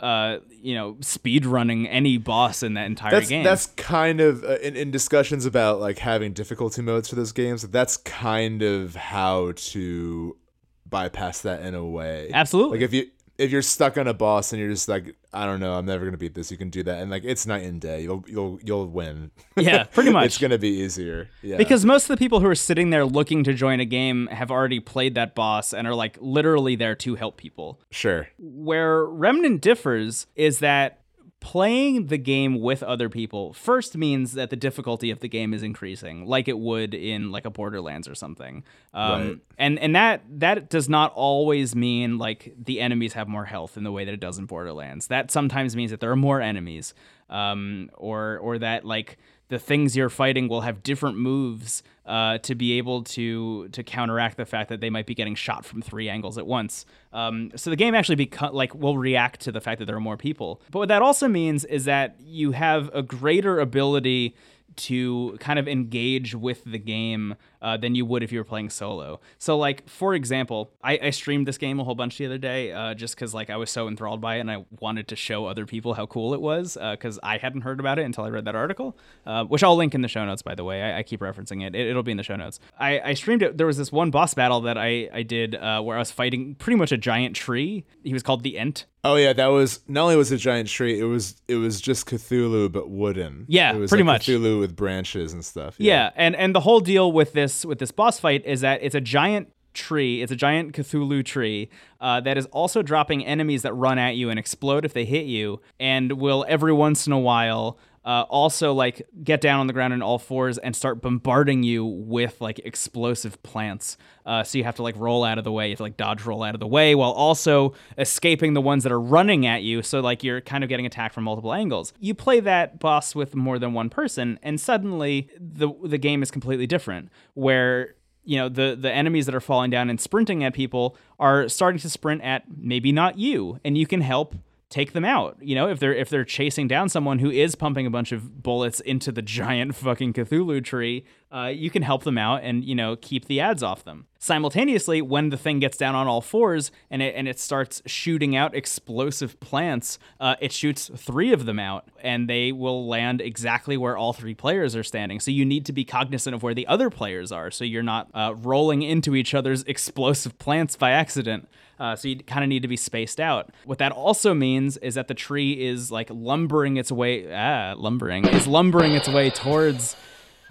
uh you know speed running any boss in that entire That's game that's kind of uh, in, in discussions about like having difficulty modes for those games. That's kind of how to bypass that in a way. Absolutely. Like if you if you're stuck on a boss and you're just like I don't know, I'm never gonna beat this. You can do that, and like it's night and day. You'll you'll you'll win. Yeah, pretty much. it's gonna be easier. Yeah. Because most of the people who are sitting there looking to join a game have already played that boss and are like literally there to help people. sure. Where Remnant differs is that playing the game with other people first means that the difficulty of the game is increasing like it would in like a borderlands or something um, Right. and and that that does not always mean like the enemies have more health in the way that it does in borderlands that sometimes means that there are more enemies um, or or that like the things you're fighting will have different moves uh, to be able to to counteract the fact that they might be getting shot from three angles at once. Um, so the game actually beco- like will react to the fact that there are more people. But what that also means is that you have a greater ability to kind of engage with the game uh, than you would if you were playing solo. So, like for example, I, I streamed this game a whole bunch the other day uh, just because like I was so enthralled by it and I wanted to show other people how cool it was because I hadn't heard about it until I read that article, uh, which I'll link in the show notes. By the way, I, I keep referencing it. it. It'll be in the show notes. I, I streamed it. There was this one boss battle that I I did uh, where I was fighting pretty much a giant tree. He was called the Ent. Oh yeah, that was not only was it a giant tree, it was it was just Cthulhu but wooden. Yeah, it was pretty like much. Cthulhu with branches and stuff. Yeah, and and the whole deal with this with this boss fight is that it's a giant tree. It's a giant Cthulhu tree uh, that is also dropping enemies that run at you and explode if they hit you, and will every once in a while. Uh, also, like get down on the ground on all fours and start bombarding you with like explosive plants. Uh, so you have to like roll out of the way, you have to like dodge roll out of the way, while also escaping the ones that are running at you. So like you're kind of getting attacked from multiple angles. You play that boss with more than one person, and suddenly the the game is completely different. Where you know the the enemies that are falling down and sprinting at people are starting to sprint at maybe not you and you can help take them out you know if they're if they're chasing down someone who is pumping a bunch of bullets into the giant fucking cthulhu tree uh, you can help them out and you know keep the ads off them. Simultaneously when the thing gets down on all fours and it and it starts shooting out explosive plants uh, it shoots three of them out and they will land exactly where all three players are standing. So you need to be cognizant of where the other players are so you're not uh, rolling into each other's explosive plants by accident. Uh, so you kind of need to be spaced out. What that also means is that the tree is like lumbering its way, ah, lumbering is lumbering its way towards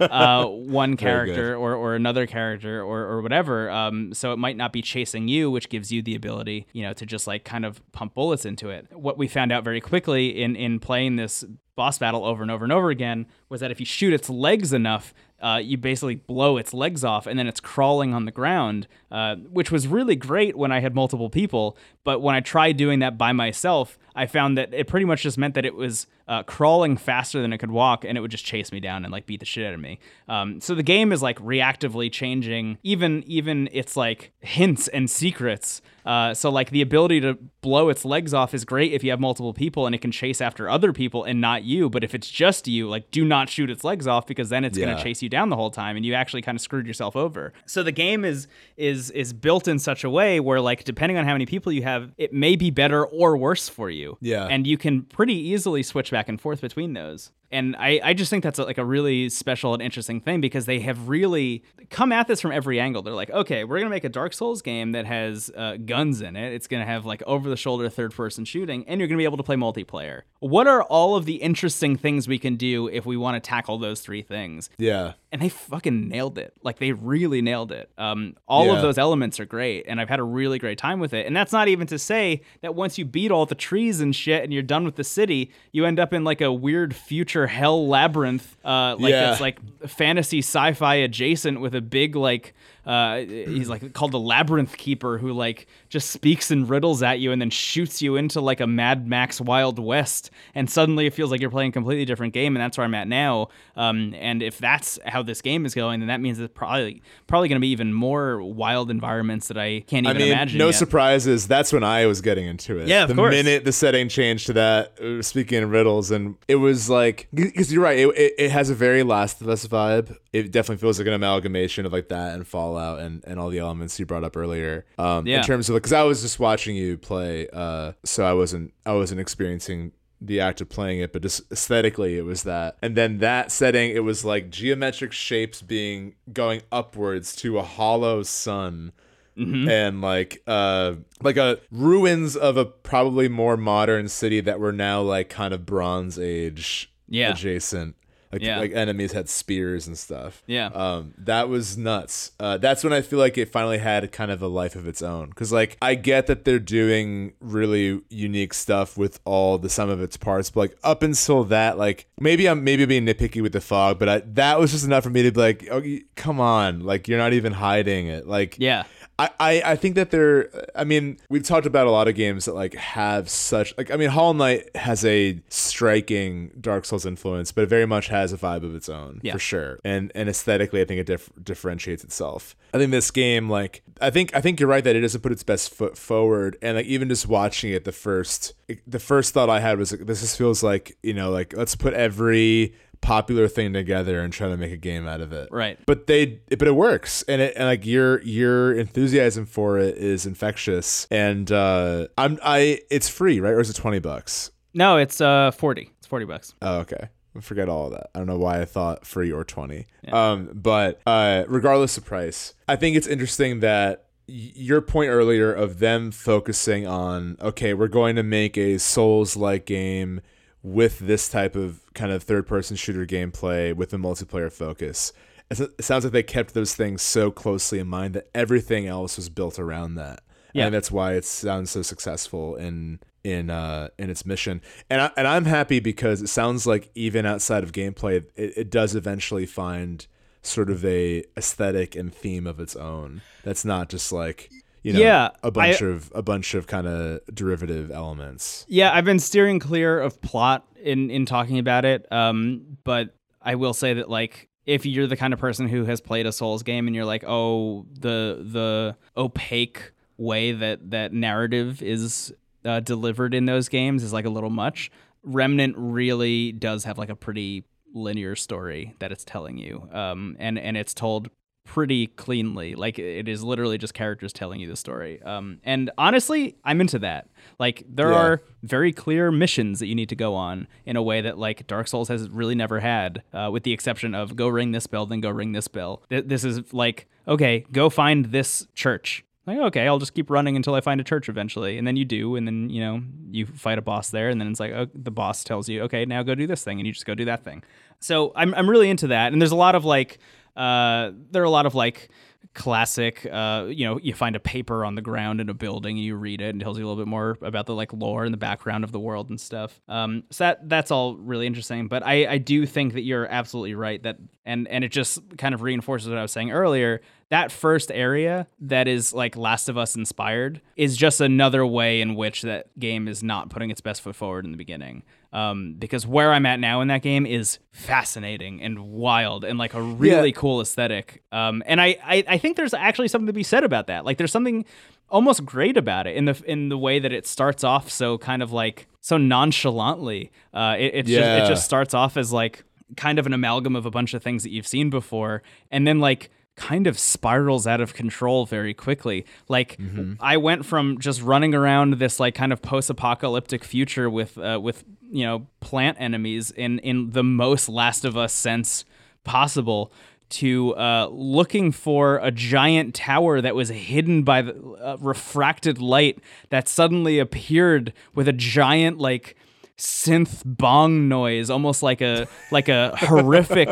uh, one character or, or another character or, or whatever. Um, so it might not be chasing you, which gives you the ability, you know, to just like kind of pump bullets into it. What we found out very quickly in in playing this boss battle over and over and over again was that if you shoot its legs enough, uh, you basically blow its legs off and then it's crawling on the ground, uh, which was really great when I had multiple people. But when I tried doing that by myself, I found that it pretty much just meant that it was uh, crawling faster than it could walk and it would just chase me down and like beat the shit out of me. Um, so the game is like reactively changing even even its like hints and secrets. Uh, so like the ability to blow its legs off is great if you have multiple people and it can chase after other people and not you. But if it's just you, like do not shoot its legs off because then it's Yeah. gonna chase you down the whole time and you actually kind of screwed yourself over. So the game is is is built in such a way where like depending on how many people you have, it may be better or worse for you. Yeah. And you can pretty easily switch back and forth between those. And I, I just think that's like a really special and interesting thing because they have really come at this from every angle. They're like, okay, we're gonna make a Dark Souls game that has uh, guns in it. It's gonna have like over the shoulder third person shooting, and you're gonna be able to play multiplayer. What are all of the interesting things we can do if we want to tackle those three things? Yeah. and they fucking nailed it. Like they really nailed it. Um, all Yeah. of those elements are great, and I've had a really great time with it. And that's not even to say that once you beat all the trees and shit, and you're done with the city, you end up in like a weird future hell labyrinth. Uh, like Yeah. it's like fantasy sci-fi adjacent with a big like. Uh, he's like called the labyrinth keeper who like just speaks in riddles at you and then shoots you into like a Mad Max Wild West and suddenly it feels like you're playing a completely different game and that's where I'm at now. Um, and if that's how this game is going, then that means it's probably probably going to be even more wild environments that I can't I even mean, imagine. no yet. surprises. That's when I was getting into it. Yeah, of the course. minute the setting changed to that, uh, speaking in riddles, and it was like, because you're right, it, it, it has a very Last of Us vibe. It definitely feels like an amalgamation of like that and Fallout and, and all the elements you brought up earlier. Um, Yeah. in terms of because I was just watching you play, uh, so I wasn't I wasn't experiencing the act of playing it, but just aesthetically, it was that. And then that setting, it was like geometric shapes being going upwards to a hollow sun Mm-hmm. and like uh like a ruins of a probably more modern city that were now like kind of bronze age Yeah. adjacent like Yeah. like enemies had spears and stuff Yeah. um that was nuts uh that's when i feel like it finally had kind of a life of its own because like i get that they're doing really unique stuff with all the sum of its parts but like up until that like maybe i'm maybe being nitpicky with the fog but I, that was just enough for me to be like oh, come on like you're not even hiding it like Yeah. I, I, I think that they're I mean, we've talked about a lot of games that like have such like I mean Hollow Knight has a striking Dark Souls influence, but it very much has a vibe of its own Yeah. for sure. And and aesthetically I think it dif- differentiates itself. I think this game like I think I think you're right that it doesn't put its best foot forward and like even just watching it the first the first thought I had was like, this just feels like, you know, like let's put every popular thing together and try to make a game out of it. Right. but they but it works. And it and like your your enthusiasm for it is infectious. And uh i'm i it's free right? Or is it 20 bucks? No, it's uh 40. It's 40 bucks. oh okay. Forget all of that. I don't know why i thought free or 20 um but uh regardless of price i think it's interesting that your point earlier of them focusing on okay, we're going to make a Souls like game with this type of kind of third person shooter gameplay with a multiplayer focus. It sounds like they kept those things so closely in mind that everything else was built around that. Yeah. And that's why it sounds so successful in in uh in its mission. And I, and I'm happy because it sounds like even outside of gameplay it, it does eventually find sort of a aesthetic and theme of its own. That's not just like you know Yeah, a bunch I- of a bunch of kind of derivative elements. Yeah, I've been steering clear of plot in in talking about it. Um, but I will say that like if you're the kind of person who has played a Souls game and you're like, oh, the the opaque way that that narrative is uh, delivered in those games is like a little much. Remnant really does have like a pretty linear story that it's telling you, um, and and it's told pretty cleanly. Like it is literally just characters telling you the story. Um, and honestly, I'm into that. Like there Yeah. are very clear missions that you need to go on in a way that like Dark Souls has really never had, uh, with the exception of go ring this bell, then go ring this bell. Th- this is like okay, go find this church. Like okay, I'll just keep running until I find a church eventually, and then you do, and then you know you fight a boss there, and then it's like oh, the boss tells you okay, now go do this thing, and you just go do that thing. So I'm I'm really into that, and there's a lot of like uh, there are a lot of like classic uh, you know you find a paper on the ground in a building you read it and tells you a little bit more about the like lore and the background of the world and stuff. Um, so that that's all really interesting but I, I do think that you're absolutely right that and and it just kind of reinforces what i was saying earlier that first area that is like last of us inspired is just another way in which that game is not putting its best foot forward in the beginning um, because where i'm at now in that game is fascinating and wild and like a really Yeah. cool aesthetic. Um, and I, I I think there's actually something to be said about that. Like there's something almost great about it in the in the way that it starts off so kind of like so nonchalantly. Uh, it it's just it just starts off as like kind of an amalgam of a bunch of things that you've seen before, and then like kind of spirals out of control very quickly. Like I went from just running around this like kind of post-apocalyptic future with uh, with you know plant enemies in in the most Last of Us sense possible to uh, looking for a giant tower that was hidden by the uh, refracted light that suddenly appeared with a giant like synth bong noise almost like a like a horrific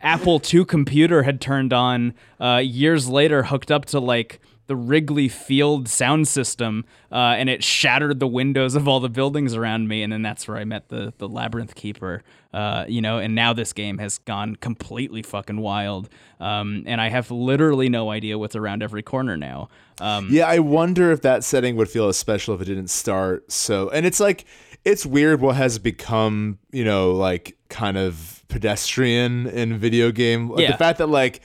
apple ii computer had turned on uh, years later hooked up to like the Wrigley Field sound system, uh, and it shattered the windows of all the buildings around me. And then that's where I met the the labyrinth keeper, uh, you know. And now this game has gone completely fucking wild, um, and I have literally no idea what's around every corner now. Um, Yeah, I wonder if that setting would feel as special if it didn't start so. And it's like it's weird what has become, you know, like kind of pedestrian in video game. Yeah. The fact that like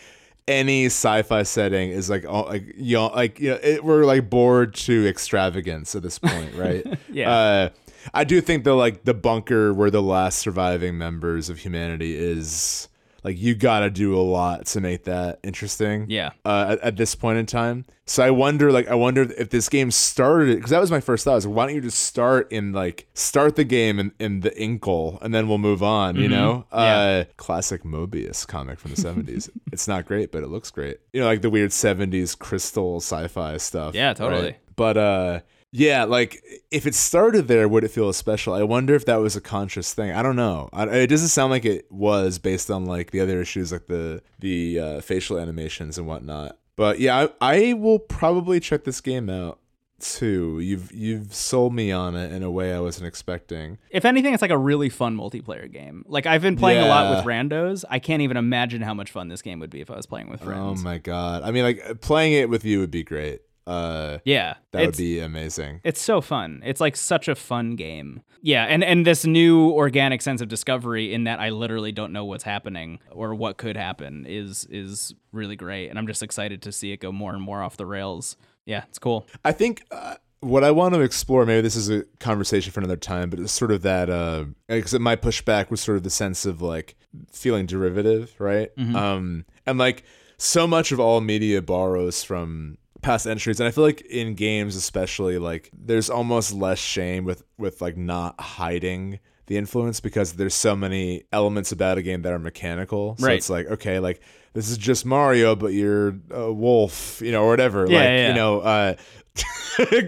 any sci-fi setting is like all, like you know, like you know, it, we're like bored to extravagance at this point, right? Yeah. Uh, I do think though, like the bunker where the last surviving members of humanity is. Like you got to do a lot to make that interesting Yeah. uh, at, at this point in time. So I wonder, like, I wonder if this game started because that was my first thought. Is why don't you just start in like start the game in, in the Inkle and then we'll move on. You know, Mm-hmm. Yeah. uh, classic Moebius comic from the seventies. it's not great, but it looks great. You know, like the weird seventies crystal sci-fi stuff. Yeah, totally. right? But uh, yeah, like if it started there, would it feel as special? I wonder if that was a conscious thing. I don't know. I, it doesn't sound like it was based on like the other issues, like the the uh, facial animations and whatnot. But yeah, I, I will probably check this game out too. You've you've sold me on it in a way I wasn't expecting. If anything, it's like a really fun multiplayer game. Like I've been playing a lot with randos. I can't even imagine how much fun this game would be if I was playing with friends. Oh my god! I mean, like playing it with you would be great. Uh, yeah, that would be amazing. It's so fun. It's like such a fun game. Yeah, and and this new organic sense of discovery in that I literally don't know what's happening or what could happen is is really great, and I'm just excited to see it go more and more off the rails. Yeah, it's cool. I think uh, what I want to explore, maybe this is a conversation for another time, but it's sort of that, uh, because my pushback was sort of the sense of like feeling derivative, right? Um, and like so much of all media borrows from past entries and i feel like in games especially like there's almost less shame with with like not hiding the influence because there's so many elements about a game that are mechanical. So Right. it's like, okay, like this is just Mario, but you're a wolf, you know, or whatever. Yeah, like, yeah. you know, uh,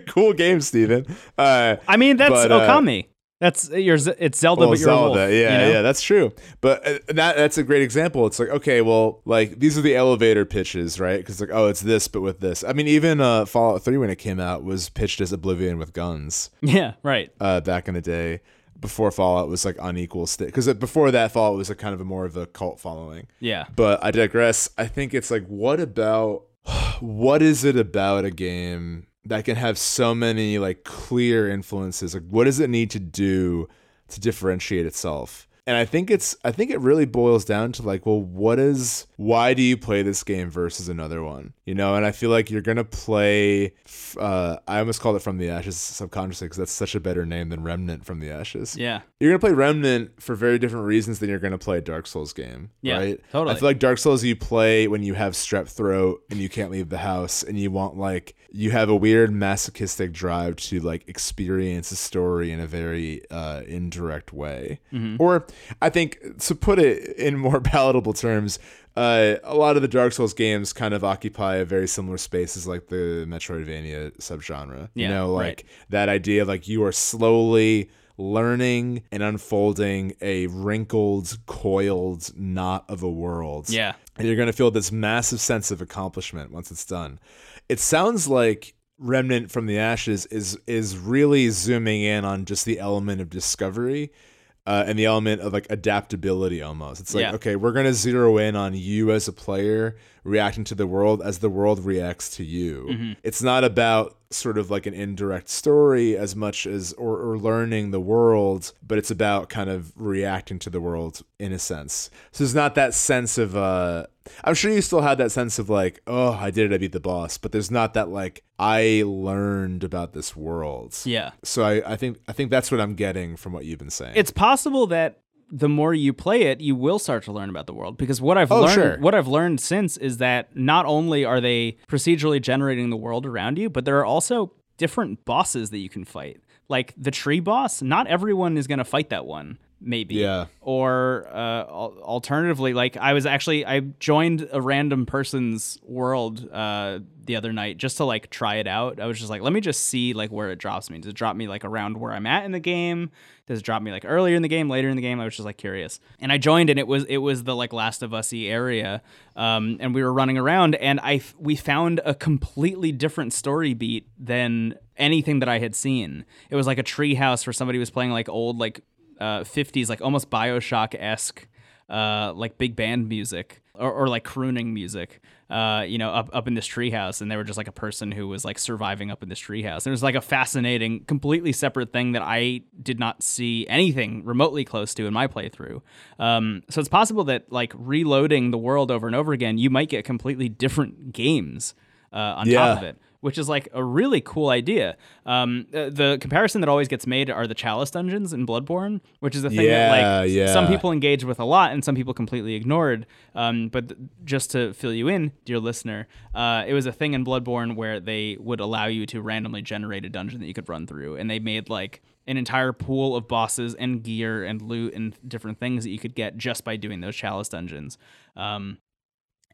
cool game, Steven. Uh, I mean, that's But, uh, Okami. That's your. It's Zelda, well, but you're a wolf. Yeah, you know? yeah, that's true. But uh, that that's a great example. It's like, okay, well, like these are the elevator pitches, right? Because like, oh, it's this, but with this. I mean, even uh, Fallout Three when it came out was pitched as Oblivion with guns yeah, right. uh, back in the day. Before Fallout was like unequal state, because before that Fallout was a kind of a more of a cult following. Yeah, But I digress. I think it's like, what about, what is it about a game that can have so many like clear influences? Like, what does it need to do to differentiate itself? And I think it's, I think it really boils down to like, well, what is, why do you play this game versus another one? You know, and I feel like you're gonna play uh, i almost called it from the ashes subconsciously because that's such a better name than Remnant from the ashes yeah, you're gonna play Remnant for very different reasons than you're gonna play a Dark Souls game. Yeah, right? totally. I feel like Dark Souls you play when you have strep throat and you can't leave the house and you want like you have a weird masochistic drive to like experience a story in a very uh, indirect way. Mm-hmm. Or I think to put it in more palatable terms, uh, a lot of the Dark Souls games kind of occupy a very similar space as like the Metroidvania subgenre. you know, like right. that idea of like you are slowly learning and unfolding a wrinkled, coiled knot of a world. yeah, And you're going to feel this massive sense of accomplishment once it's done. It sounds like Remnant from the Ashes is is really zooming in on just the element of discovery uh, and the element of like adaptability almost. It's like, Yeah. okay, we're going to zero in on you as a player reacting to the world as the world reacts to you. Mm-hmm. It's not about sort of like an indirect story as much as or, or learning the world, but it's about kind of reacting to the world in a sense. So there's not that sense of uh I'm sure you still had that sense of like, oh, I did it, I beat the boss, but there's not that like I learned about this world. yeah. So I, I think I think that's what I'm getting from what you've been saying. It's possible that the more you play it, you will start to learn about the world. Because what I've Oh, learned, sure. what I've learned since is that not only are they procedurally generating the world around you, but there are also different bosses that you can fight. Like the tree boss, not everyone is going to fight that one. Maybe, Yeah. Or uh, alternatively, like I was actually I joined a random person's world uh, the other night just to like try it out. I was just like, let me just see like where it drops me. Does it drop me like around where I'm at in the game? Does it drop me like earlier in the game, later in the game? I was just like curious, and I joined, and it was it was the like Last of Us e area, um, and we were running around, and I f- we found a completely different story beat than anything that I had seen. It was like a tree house where somebody was playing like old like uh, 50s, like almost Bioshock esque, uh, like big band music or, or like crooning music, uh, you know, up, up in this treehouse. And they were just like a person who was like surviving up in this treehouse. It was like a fascinating, completely separate thing that I did not see anything remotely close to in my playthrough. Um, so it's possible that like reloading the world over and over again, you might get completely different games uh, on Yeah. top of it which is like a really cool idea. Um, uh, the comparison that always gets made are the Chalice dungeons in Bloodborne, which is a thing Yeah, that like yeah. some people engage with a lot and some people completely ignored. Um, but th- just to fill you in, dear listener, uh, it was a thing in Bloodborne where they would allow you to randomly generate a dungeon that you could run through, and they made like an entire pool of bosses and gear and loot and different things that you could get just by doing those Chalice dungeons. Um,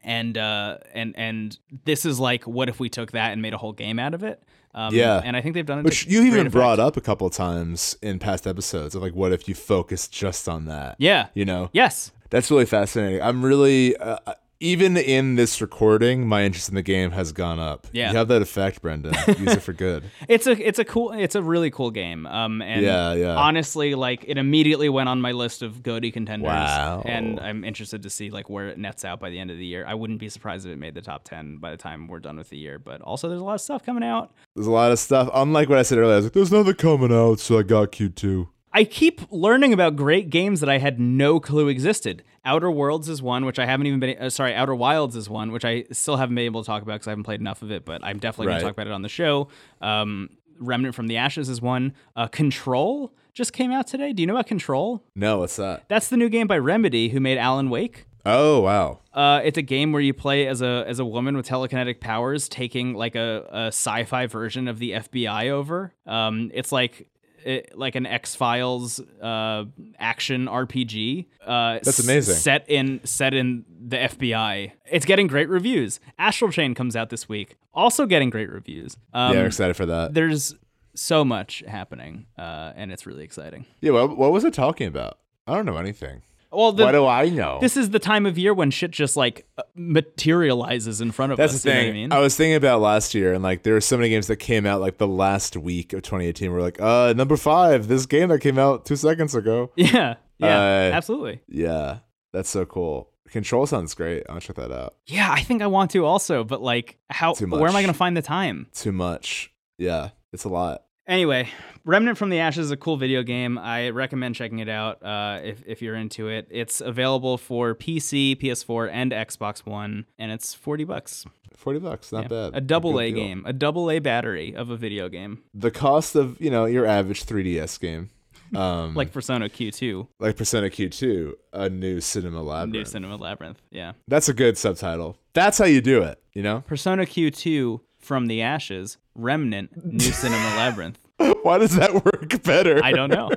and uh and and this is like what if we took that and made a whole game out of it um Yeah. and i think they've done it Which you even effect. brought up a couple of times in past episodes of like, what if you focused just on that? yeah You know, yes that's really fascinating. I'm really, uh, even in this recording, my interest in the game has gone up. Yeah. You have that effect, Brendan. Use it for good. it's a it's a cool it's a really cool game um and Yeah, yeah. honestly like it immediately went on my list of GOTY contenders Wow. and i'm interested to see like where it nets out by the end of the year i wouldn't be surprised if it made the top 10 by the time we're done with the year but also there's a lot of stuff coming out There's a lot of stuff. Unlike what I said earlier, I was like, there's nothing coming out, so I got Q2. I keep learning about great games that I had no clue existed. Outer Worlds is one, which I haven't even been. Uh, sorry, Outer Wilds is one, which I still haven't been able to talk about because I haven't played enough of it. But I'm definitely going Right. to talk about it on the show. Um, Remnant from the Ashes is one. Uh, Control just came out today. Do you know about Control? No, what's that? That's the new game by Remedy, who made Alan Wake. Oh, wow. Uh, it's a game where you play as a as a woman with telekinetic powers, taking like a, a sci-fi version of the FBI over. Um, it's like it, like an X Files uh, action RPG. Uh, That's amazing. Set in set in the FBI. It's getting great reviews. Astral Chain comes out this week, also getting great reviews. Um, yeah, excited for that. there's so much happening, uh, and it's really exciting. Yeah, what, what was it talking about? I don't know anything. Well, the, what do I know? this is the time of year when shit just like uh, materializes in front of That's us. the you know thing. what I mean? I was thinking about last year, and like there were so many games that came out like the last week of 2018. We're like, uh, number five, this game that came out two seconds ago. yeah, yeah, Uh, absolutely. Yeah, that's so cool. Control sounds great. I'll check that out. Yeah, I think I want to also, but like, how? Too Where am I going to find the time? Too much. Yeah, it's a lot. Anyway, Remnant from the Ashes is a cool video game. I recommend checking it out uh, if, if you're into it. It's available for PC, PS4, and Xbox One, and it's 40 bucks. Forty bucks, not Yeah. bad. A double Good A game, a double A battery of a video game, The cost of you know your average 3DS game, um, like Persona Q2, like Persona Q2, a new cinema labyrinth. New Cinema Labyrinth. Yeah. That's a good subtitle. That's how you do it. You know. Persona Q2 from the Ashes, Remnant, New Cinema Labyrinth. Why does that work better? I don't know.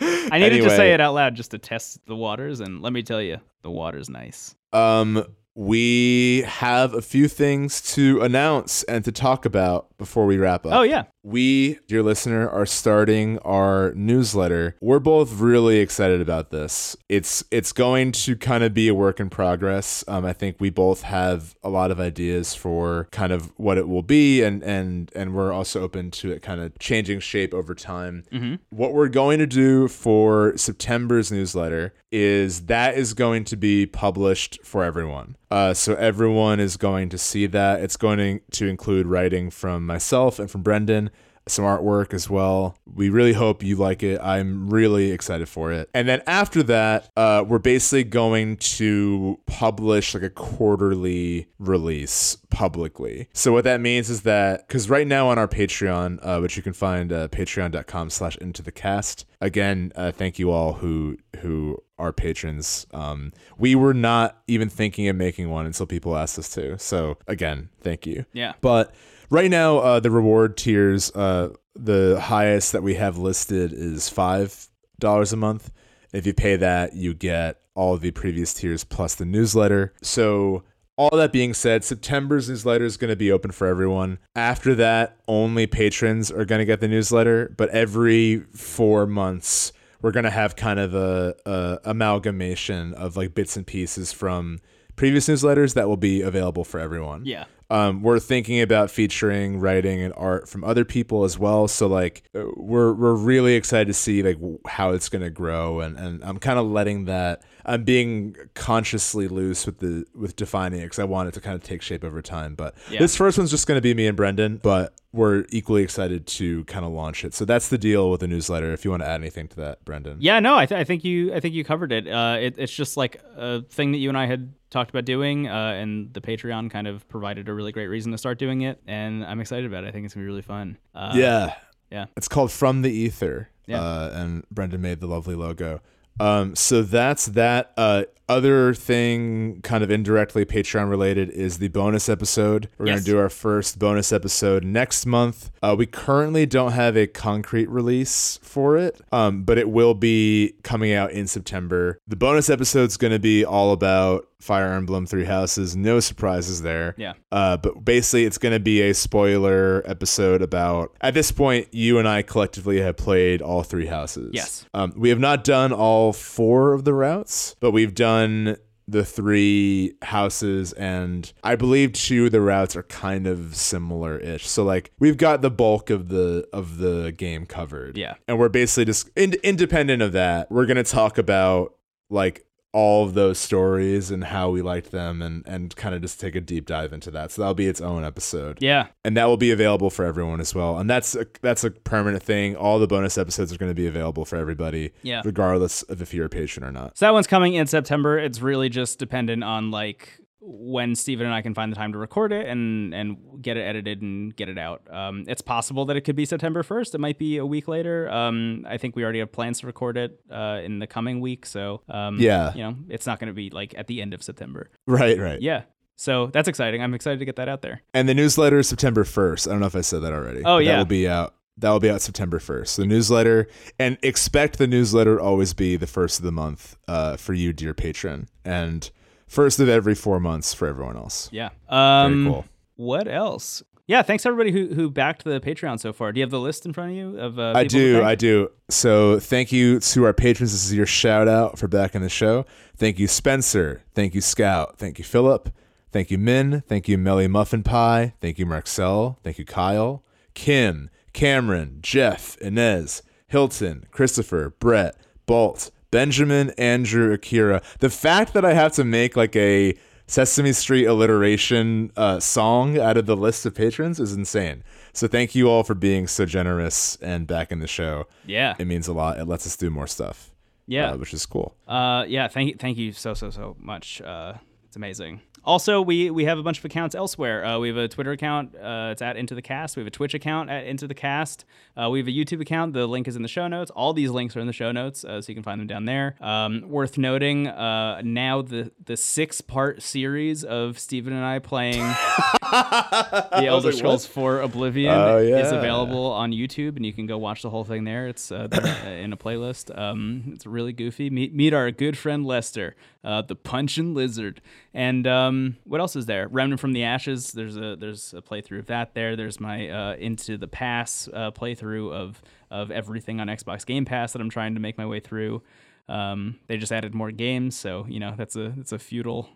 I needed to say it out loud just to test the waters, and let me tell you, the water's nice. Um, we have a few things to announce and to talk about before we wrap up. Oh yeah, We, dear listener, are starting our newsletter. We're both really excited about this. It's it's going to kind of be a work in progress. Um, I think we both have a lot of ideas for kind of what it will be, and and and we're also open to it kind of changing shape over time. What we're going to do for September's newsletter is that is going to be published for everyone. Uh, so everyone is going to see that. It's going to include writing from myself and from Brendan, some artwork as well. We really hope you like it. I'm really excited for it. And then after that, uh, we're basically going to publish like a quarterly release publicly. So what that means is that because right now on our Patreon, uh, which you can find uh, patreon.com slash into the cast. Again, uh, thank you all who who are patrons. Um, we were not even thinking of making one until people asked us to. So again, thank you. yeah. But right now, uh, the reward tiers, uh, the highest that we have listed is five dollars a month. If you pay that, you get all the previous tiers plus the newsletter. So all that being said, September's newsletter is going to be open for everyone. After that, only patrons are going to get the newsletter. But every four months, we're going to have kind of a, a amalgamation of like bits and pieces from previous newsletters that will be available for everyone. Yeah. Um, we're thinking about featuring writing and art from other people as well. So like uh, we're we're really excited to see like how it's gonna grow, and, and I'm kind of letting that. I'm being consciously loose with the with defining it because I want it to kind of take shape over time. But Yeah. this first one's just gonna be me and Brendan, but we're equally excited to kind of launch it. So that's the deal with the newsletter. If you want to add anything to that, Brendan. Yeah, no, I, th- I think you I think you covered it. Uh, it. It's just like a thing that you and I had talked about doing, uh, and the Patreon kind of provided a really great reason to start doing it, and I'm excited about it. I think it's gonna be really fun. Uh, yeah. yeah. It's called From the Ether. Yeah. Uh, and Brendan made the lovely logo. Um, so that's that. Uh, other thing, kind of indirectly Patreon related, is the bonus episode. We're Yes. going to do our first bonus episode next month. Uh, we currently don't have a concrete release for it, um, but it will be coming out in September. The bonus episode's going to be all about Fire Emblem Three Houses. No surprises there. Yeah. Uh, but basically, it's going to be a spoiler episode about. At this point, you and I collectively have played all three houses. Yes. Um, we have not done all four of the routes, but we've done the three houses, and I believe two of the routes are kind of similar-ish. So like we've got the bulk of the of the game covered. Yeah. And we're basically just in, independent of that. We're gonna talk about like all of those stories and how we liked them and and kind of just take a deep dive into that. So that'll be its own episode. Yeah. And that will be available for everyone as well. And that's a, that's a permanent thing. All the bonus episodes are going to be available for everybody, Yeah. regardless of if you're a patron or not. So that one's coming in September. It's really just dependent on like when Steven and I can find the time to record it and and get it edited and get it out. Um, it's possible that it could be September 1st. It might be a week later. Um, I think we already have plans to record it uh, in the coming week. So um, Yeah. you know, it's not going to be like at the end of September. Right, right. Yeah. So that's exciting. I'm excited to get that out there. And the newsletter is September 1st. I don't know if I said that already. Oh, yeah. That will be out that will be out September 1st. The newsletter, and expect the newsletter to always be the first of the month uh, for you, dear patron, and first of every four months for everyone else. Yeah. Um, cool. What else? Yeah, thanks everybody who who backed the Patreon so far. Do you have the list in front of you of? Uh, I do. I do. So thank you to our patrons. This is your shout out for backing the show. Thank you, Spencer. Thank you, Scout. Thank you, Philip. Thank you, Min. Thank you, Melly Muffin Pie. Thank you, Marcel. Thank you, Kyle, Kim, Cameron, Jeff, Inez, Hilton, Christopher, Brett, Bolt, Benjamin, Andrew, Akira. The fact that I have to make like a Sesame Street alliteration uh, song out of the list of patrons is insane. So thank you all for being so generous and back in the show. Yeah. It means a lot. It lets us do more stuff. Yeah. uh, which is cool. Uh, yeah, thank you, thank you so so so much. Uh, it's amazing. Also, we we have a bunch of accounts elsewhere. Uh, we have a Twitter account. Uh, it's at Into the Cast. We have a Twitch account at Into the Cast. Uh, we have a YouTube account. The link is in the show notes. All these links are in the show notes, uh, so you can find them down there. Um, worth noting, uh, now the the six part series of Steven and I playing the Elder like, Scrolls 4 Oblivion Oh, is available on YouTube, and you can go watch the whole thing there. It's uh, in a playlist. Um, it's really goofy. Meet, meet our good friend Lester, uh, the Punchin' Lizard, and um, what else is there? Remnant from the Ashes. There's a there's a playthrough of that there. There's my uh, Into the Pass uh, playthrough of of everything on Xbox Game Pass that I'm trying to make my way through. Um, they just added more games, so you know that's a that's a futile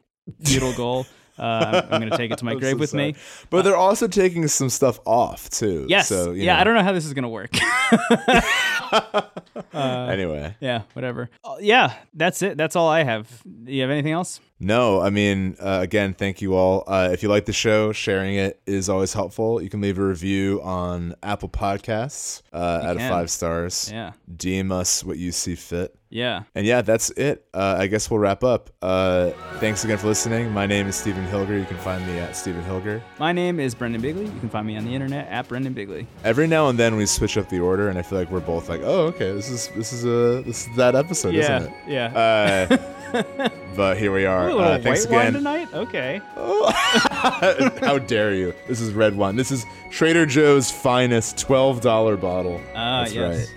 futile goal. Uh, I'm, I'm gonna take it to my grave so with me. But they're also taking some stuff off too. Yes. So, you yeah, know. I don't know how this is gonna work. Anyway, yeah, whatever. Uh, yeah, that's it. That's all I have. Do you have anything else? No, I mean, uh, again, thank you all. Uh, if you like the show, sharing it is always helpful. You can leave a review on Apple Podcasts uh, out can. of five stars. Yeah. DM us what you see fit. Yeah. And yeah, that's it. Uh, I guess we'll wrap up. Uh, thanks again for listening. My name is Stephen Hilger. You can find me at Stephen Hilger. My name is Brendan Bigley. You can find me on the internet at Brendan Bigley. Every now and then we switch up the order, and I feel like we're both like, "Oh, okay, this is this is a this is that episode, yeah. isn't it?" Yeah. Yeah. Uh, but here we are. Ooh, Uh, thanks again. tonight. Okay. How dare you? This is red wine. This is Trader Joe's finest twelve dollar bottle. Ah, That's yes. right.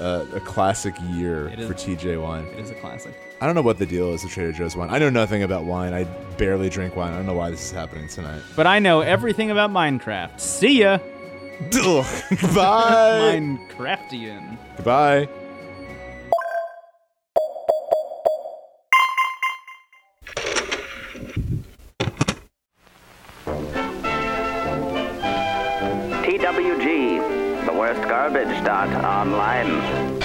Uh, a classic year for TJ wine. It is a classic. I don't know what the deal is with Trader Joe's wine. I know nothing about wine. I barely drink wine. I don't know why this is happening tonight. But I know everything about Minecraft. See ya. Goodbye. Minecraftian. Goodbye. TWG, the worst garbage dot online.